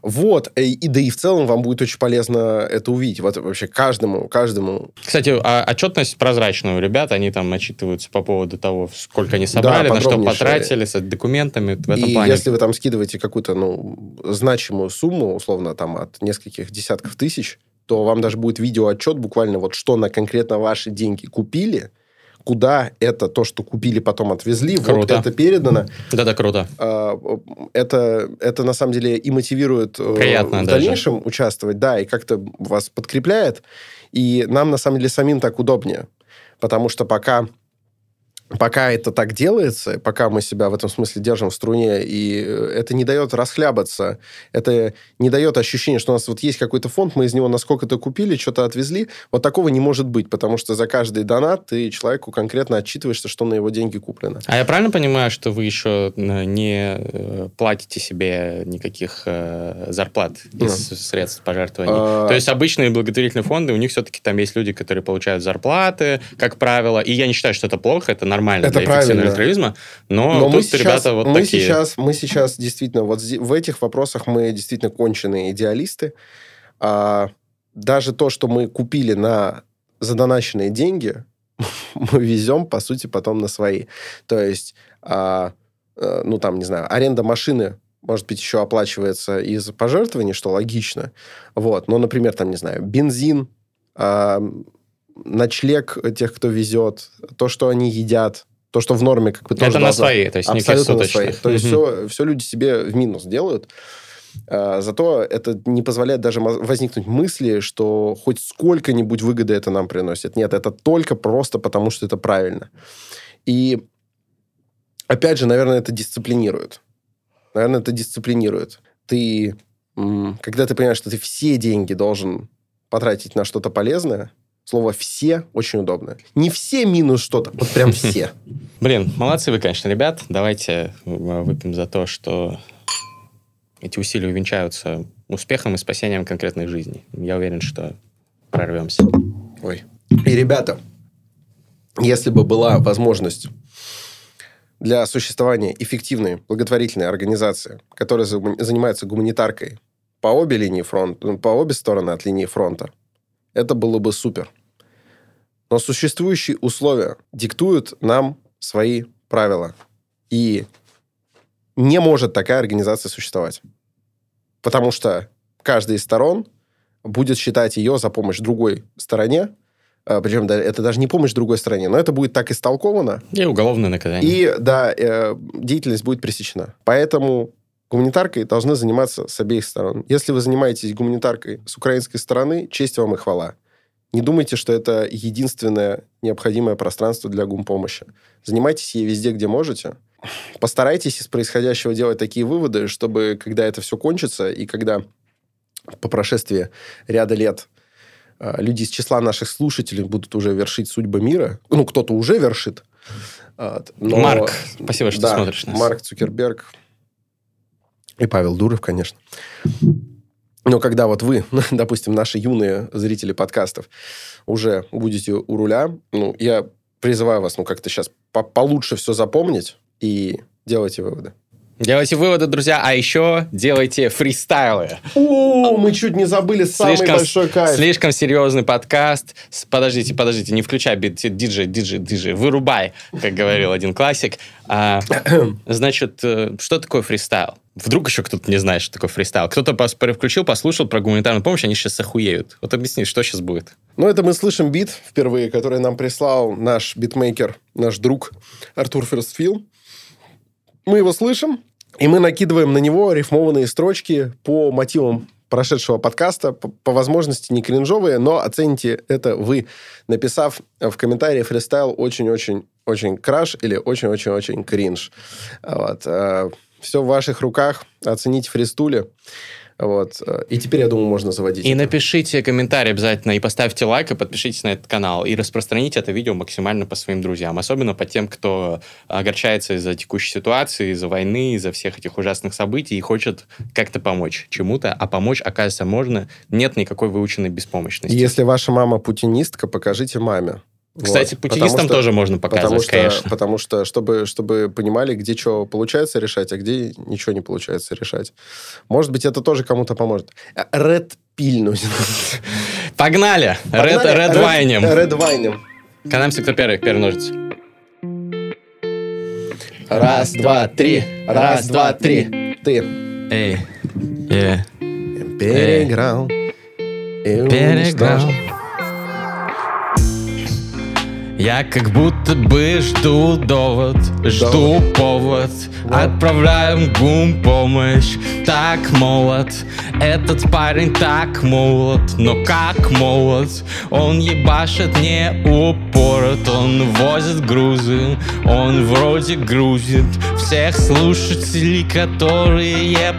Вот, э, и да и в целом вам будет очень полезно это увидеть. Вот вообще каждому, каждому Кстати, а отчетность прозрачная у ребят, они там отчитываются по поводу того, сколько они собрали, на что потратили, с документами. В этом и плане если вы там скидываете какую-то, ну, значимую сумму, условно, там, от нескольких десятков тысяч, то вам даже будет видеоотчет буквально вот что на конкретно ваши деньги купили, куда это, то, что купили, потом отвезли, вот Круто. это передано. Да-да, круто. А, Это, это на самом деле и мотивирует э, Приятно в даже. дальнейшем участвовать, да, и как-то вас подкрепляет. И нам, на самом деле, самим так удобнее. Потому что пока, пока это так делается, пока мы себя в этом смысле держим в струне, и э, это не дает расхлябаться, это не дает ощущения, что у нас вот есть какой-то фонд, мы из него насколько-то купили, что-то отвезли. Вот такого не может быть, потому что за каждый донат ты человеку конкретно отчитываешься, что на его деньги куплено. А я правильно понимаю, что вы еще э, не э, платите себе никаких зарплат из средств пожертвований? А, То есть обычные благотворительные фонды, у них все-таки там есть люди, которые получают зарплаты, как правило, и я не считаю, что это плохо, это нормально Это для правильно. альтруизма, но, Но тут мы сейчас, ребята вот мы такие. сейчас, мы сейчас действительно вот в этих вопросах мы действительно конченые идеалисты. А, даже то, что мы купили на задоначенные деньги, мы везем, по сути, потом на свои. То есть, а, э, ну там, не знаю, аренда машины может быть, еще оплачивается из пожертвований, что логично. Вот. Но, например, там, не знаю, бензин, ночлег тех, кто везет, то, что они едят, то, что в норме как бы тоже Это на должно- свои, то есть Абсолютно на свои. То есть все, все люди себе в минус делают. А, Зато это не позволяет даже возникнуть мысли, что хоть сколько-нибудь выгоды это нам приносит. Нет, это только просто потому, что это правильно. И опять же, наверное, это дисциплинирует. Наверное, это дисциплинирует. Ты, когда ты понимаешь, что ты все деньги должен потратить на что-то полезное, слово «все» очень удобно. Не все минус что-то, вот прям все. Блин, молодцы вы, конечно, ребят. Давайте э, выпьем за то, что эти усилия увенчаются успехом и спасением конкретной жизни. Я уверен, что прорвемся. Ой. И, ребята, если бы была возможность для существования эффективной благотворительной организации, которая за- занимается гуманитаркой по обе линии фронта, ну, по обе стороны от линии фронта, это было бы супер. Но существующие условия диктуют нам свои правила. И не может такая организация существовать. Потому что каждая из сторон будет считать ее за помощь другой стороне, а, причем это даже не помощь другой стороне, но это будет так истолковано, И уголовное наказание. и, да, э, деятельность будет пресечена. Поэтому гуманитаркой должны заниматься с обеих сторон. Если вы занимаетесь гуманитаркой с украинской стороны, честь вам и хвала. Не думайте, что это единственное необходимое пространство для гумпомощи. Занимайтесь ей везде, где можете. Постарайтесь из происходящего делать такие выводы, чтобы, когда это все кончится, и когда по прошествии ряда лет э, люди из числа наших слушателей будут уже вершить судьбы мира, ну, кто-то уже вершит, вот, но- Марк, спасибо, что Да, смотришь нас. Марк Цукерберг и Павел Дуров, конечно. Но когда вот вы, допустим, наши юные зрители подкастов, уже будете у руля, ну, я призываю вас, ну, как-то сейчас по- получше все запомнить и делайте выводы. Делайте выводы, друзья, а еще делайте фристайлы. О, мы чуть не забыли самый Слишком, большой кайф. слишком серьезный подкаст. Подождите, подождите, не включай бит, диджей, диджей, диджей, вырубай, как говорил один классик. А, значит, э, что такое фристайл? Вдруг еще кто-то не знает, что такое фристайл. Кто-то пос- включил, послушал про гуманитарную помощь, они сейчас охуеют. Вот объясни, что сейчас будет? Ну, это мы слышим бит впервые, который нам прислал наш битмейкер, наш друг Артур Ферстфилл. Мы его слышим, и мы накидываем на него рифмованные строчки по мотивам прошедшего подкаста, по, по возможности не кринжовые, но оцените это вы, написав в комментарии фристайл очень-очень-очень краш или очень-очень-очень кринж. Вот. Все в ваших руках. Оцените фристуле. Вот. э, И теперь, я думаю, можно заводить. И это. напишите комментарий обязательно, и поставьте лайк, и подпишитесь на этот канал, и распространите это видео максимально по своим друзьям, особенно по тем, кто огорчается из-за текущей ситуации, из-за войны, из-за всех этих ужасных событий и хочет как-то помочь чему-то, а помочь, оказывается, можно, нет никакой выученной беспомощности. Если ваша мама путинистка, покажите маме. Кстати, Вот. путинистам Потому что- тоже можно Потому показывать, что, конечно. потому что чтобы, чтобы понимали, где что получается решать, а где ничего не получается решать. Может быть, это тоже кому-то поможет. Ред пильнуть. Погнали! Погнали. ред вайнем. Ред вайнем. Канамся, кто первый? Первый ножницы. Раз, два, три. Раз, два, три. Ты Эй. И Переиграл. уничтожил. Я как будто бы жду довод, жду повод. Отправляем гум помощь, так молод. Этот парень так молод, но как молод? Он ебашит не упорот, он возит грузы Он вроде грузит. Всех слушателей, которые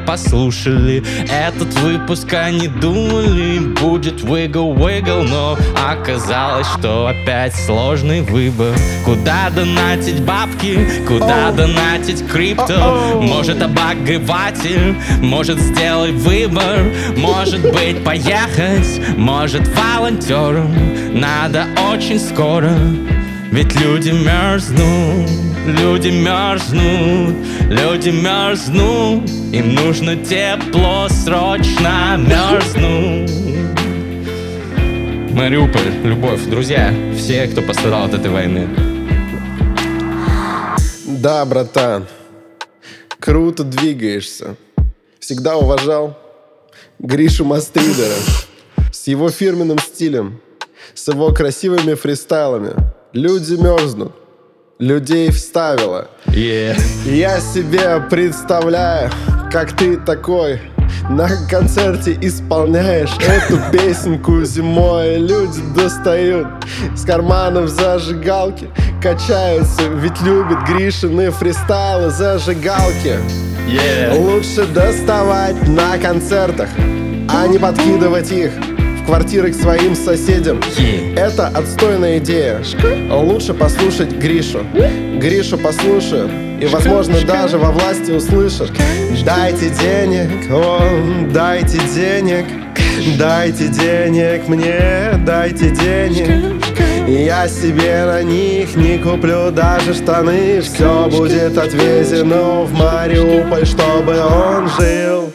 послушали. Этот выпуск они думали, будет wiggle-wiggle Но оказалось, что опять сложный выбор. Куда донатить бабки, куда Оу. донатить крипто? О-оу. Может обогреватель, может сделай выбор? Может быть поехать, может волонтером? Надо очень скоро. Ведь люди мерзнут, люди мерзнут, люди мерзнут. Им нужно тепло, срочно мерзнут Мариуполь, любовь, друзья, все, кто пострадал от этой войны. Да, братан. Круто двигаешься. Всегда уважал Гришу Мастридера с его фирменным стилем. с его красивыми фристайлами. Люди мерзнут, людей вставила. Yeah. Я себе представляю, как ты такой на концерте исполняешь эту песенку зимой. Люди достают с карманов зажигалки Качаются, ведь любят Гришины фристайлы зажигалки. Yeah. Лучше доставать на концертах, а не подкидывать их в квартиры к своим соседям. Yeah. Это отстойная идея. Лучше послушать Гришу. Гришу послушают и, возможно, даже во власти услышат. Дайте денег, о, дайте денег, дайте денег мне, дайте денег. Я себе на них не куплю даже штаны Все будет отвезено в Мариуполь, чтобы он жил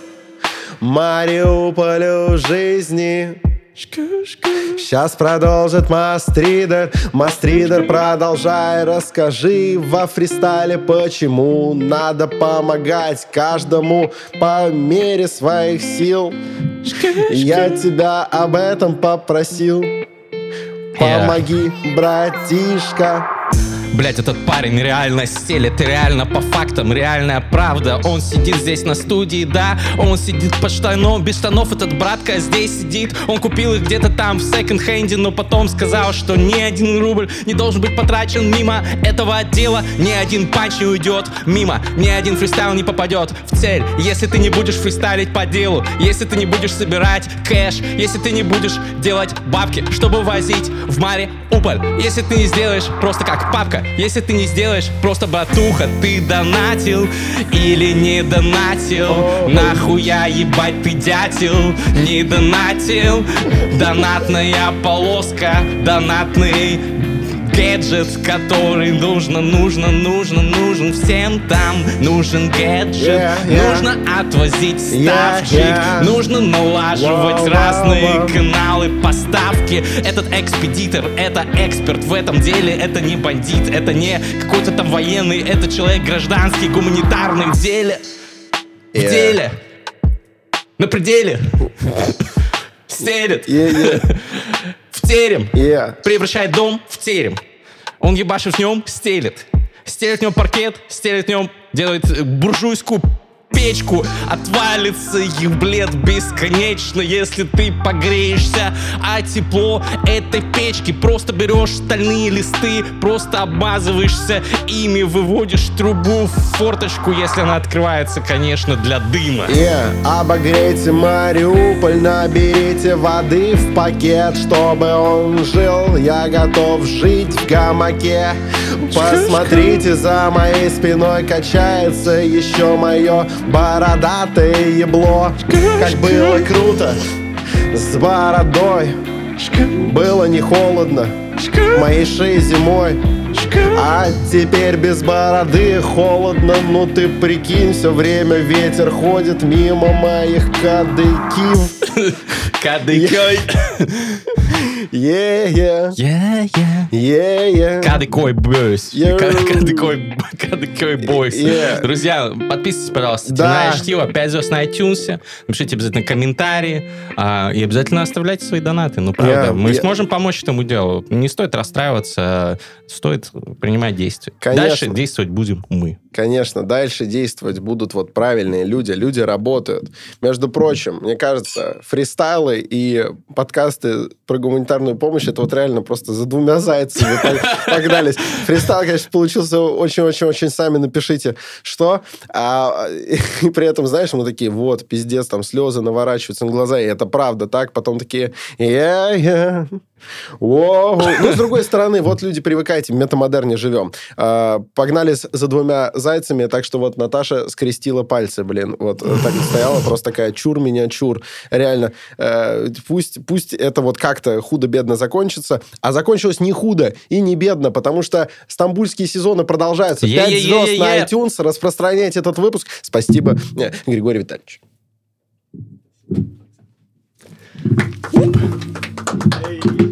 Мариуполю жизни Сейчас продолжит Мастридер. Мастридер, продолжай, расскажи во фристайле Почему надо помогать каждому по мере своих сил. Я тебя об этом попросил. Помоги, братишка Блять, этот парень реально стелет, реально по фактам, реальная правда. Он сидит здесь на студии, да, он сидит под штаном, без штанов этот братка здесь сидит. Он купил их где-то там в секонд-хенде, но потом сказал, что ни один рубль не должен быть потрачен мимо этого отдела. Ни один панч не уйдет мимо, ни один фристайл не попадет в цель. Если ты не будешь фристайлить по делу, если ты не будешь собирать кэш, если ты не будешь делать бабки, чтобы возить в море Уполь. Если ты не сделаешь просто как папка, если ты не сделаешь просто батуха, ты донатил или не донатил? Нахуя ебать ты дятел, не донатил? Донатная полоска, донатный гаджет, который нужно, нужно, нужно, нужен всем там. Нужен гаджет, Yeah, yeah. нужно отвозить Yeah, ставчик, yeah. нужно налаживать Wow, wow, разные wow. каналы поставки. Этот экспедитор, это эксперт в этом деле, это не бандит, это не какой-то там военный, это человек гражданский, гуманитарный в деле. В Yeah. деле. На пределе. Стелет. Yeah, yeah, В терем. yeah. Превращает дом в терем. Он ебашит в нем, стелит. Стелит в нем паркет, стелит в нем, делает э, буржуйскую печку Отвалится еблет бесконечно Если ты погреешься А тепло этой печки Просто берешь стальные листы Просто обмазываешься ими Выводишь трубу в форточку Если она открывается, конечно, для дыма Yeah. Обогрейте Мариуполь, наберите воды в пакет, чтобы он жил. Я готов жить в гамаке. Посмотрите, за моей спиной качается еще мое бородатое ебло. Как было круто с бородой. Было не холодно моей шее зимой. А теперь без бороды холодно, ну ты прикинь, все время ветер ходит мимо моих кадыкив. Кадыкой Е-е, Yeah, yeah. е-е. Кадыкой бойс. Кадыкой, кадыкой бойс. Yeah. Друзья, подписывайтесь, пожалуйста. Да. Чтиво, 5 звезд на iTunes. Напишите обязательно комментарии. а, и обязательно оставляйте свои донаты. Ну, правда, мы сможем помочь этому делу. Не стоит расстраиваться, стоит принимать действия. Конечно. Дальше действовать будем мы. Конечно, дальше действовать будут вот правильные люди. Люди работают. Между прочим, мне кажется, фристайлы и подкасты про гуманитарную помощь это вот реально просто за двумя зайцами пог- погнались. Фристайл, конечно, получился очень-очень-очень. Сами напишите, что. А, и при этом, знаешь, мы такие, вот, пиздец, там слезы наворачиваются на глаза, и это правда так. Потом такие, я-я, Воу. Ну, с другой стороны, вот люди, привыкайте, в метамодерне живем. А, Погнали за двумя зайцами, так что вот Наташа скрестила пальцы, блин. Вот э, так и стояла, просто такая чур меня чур. Реально, э, пусть, пусть это вот как-то худо-бедно закончится, а закончилось не худо и не бедно, потому что стамбульские сезоны продолжаются. Пять звезд на iTunes, распространяйте этот выпуск. Спасибо, э, Григорий Витальевич. Hey.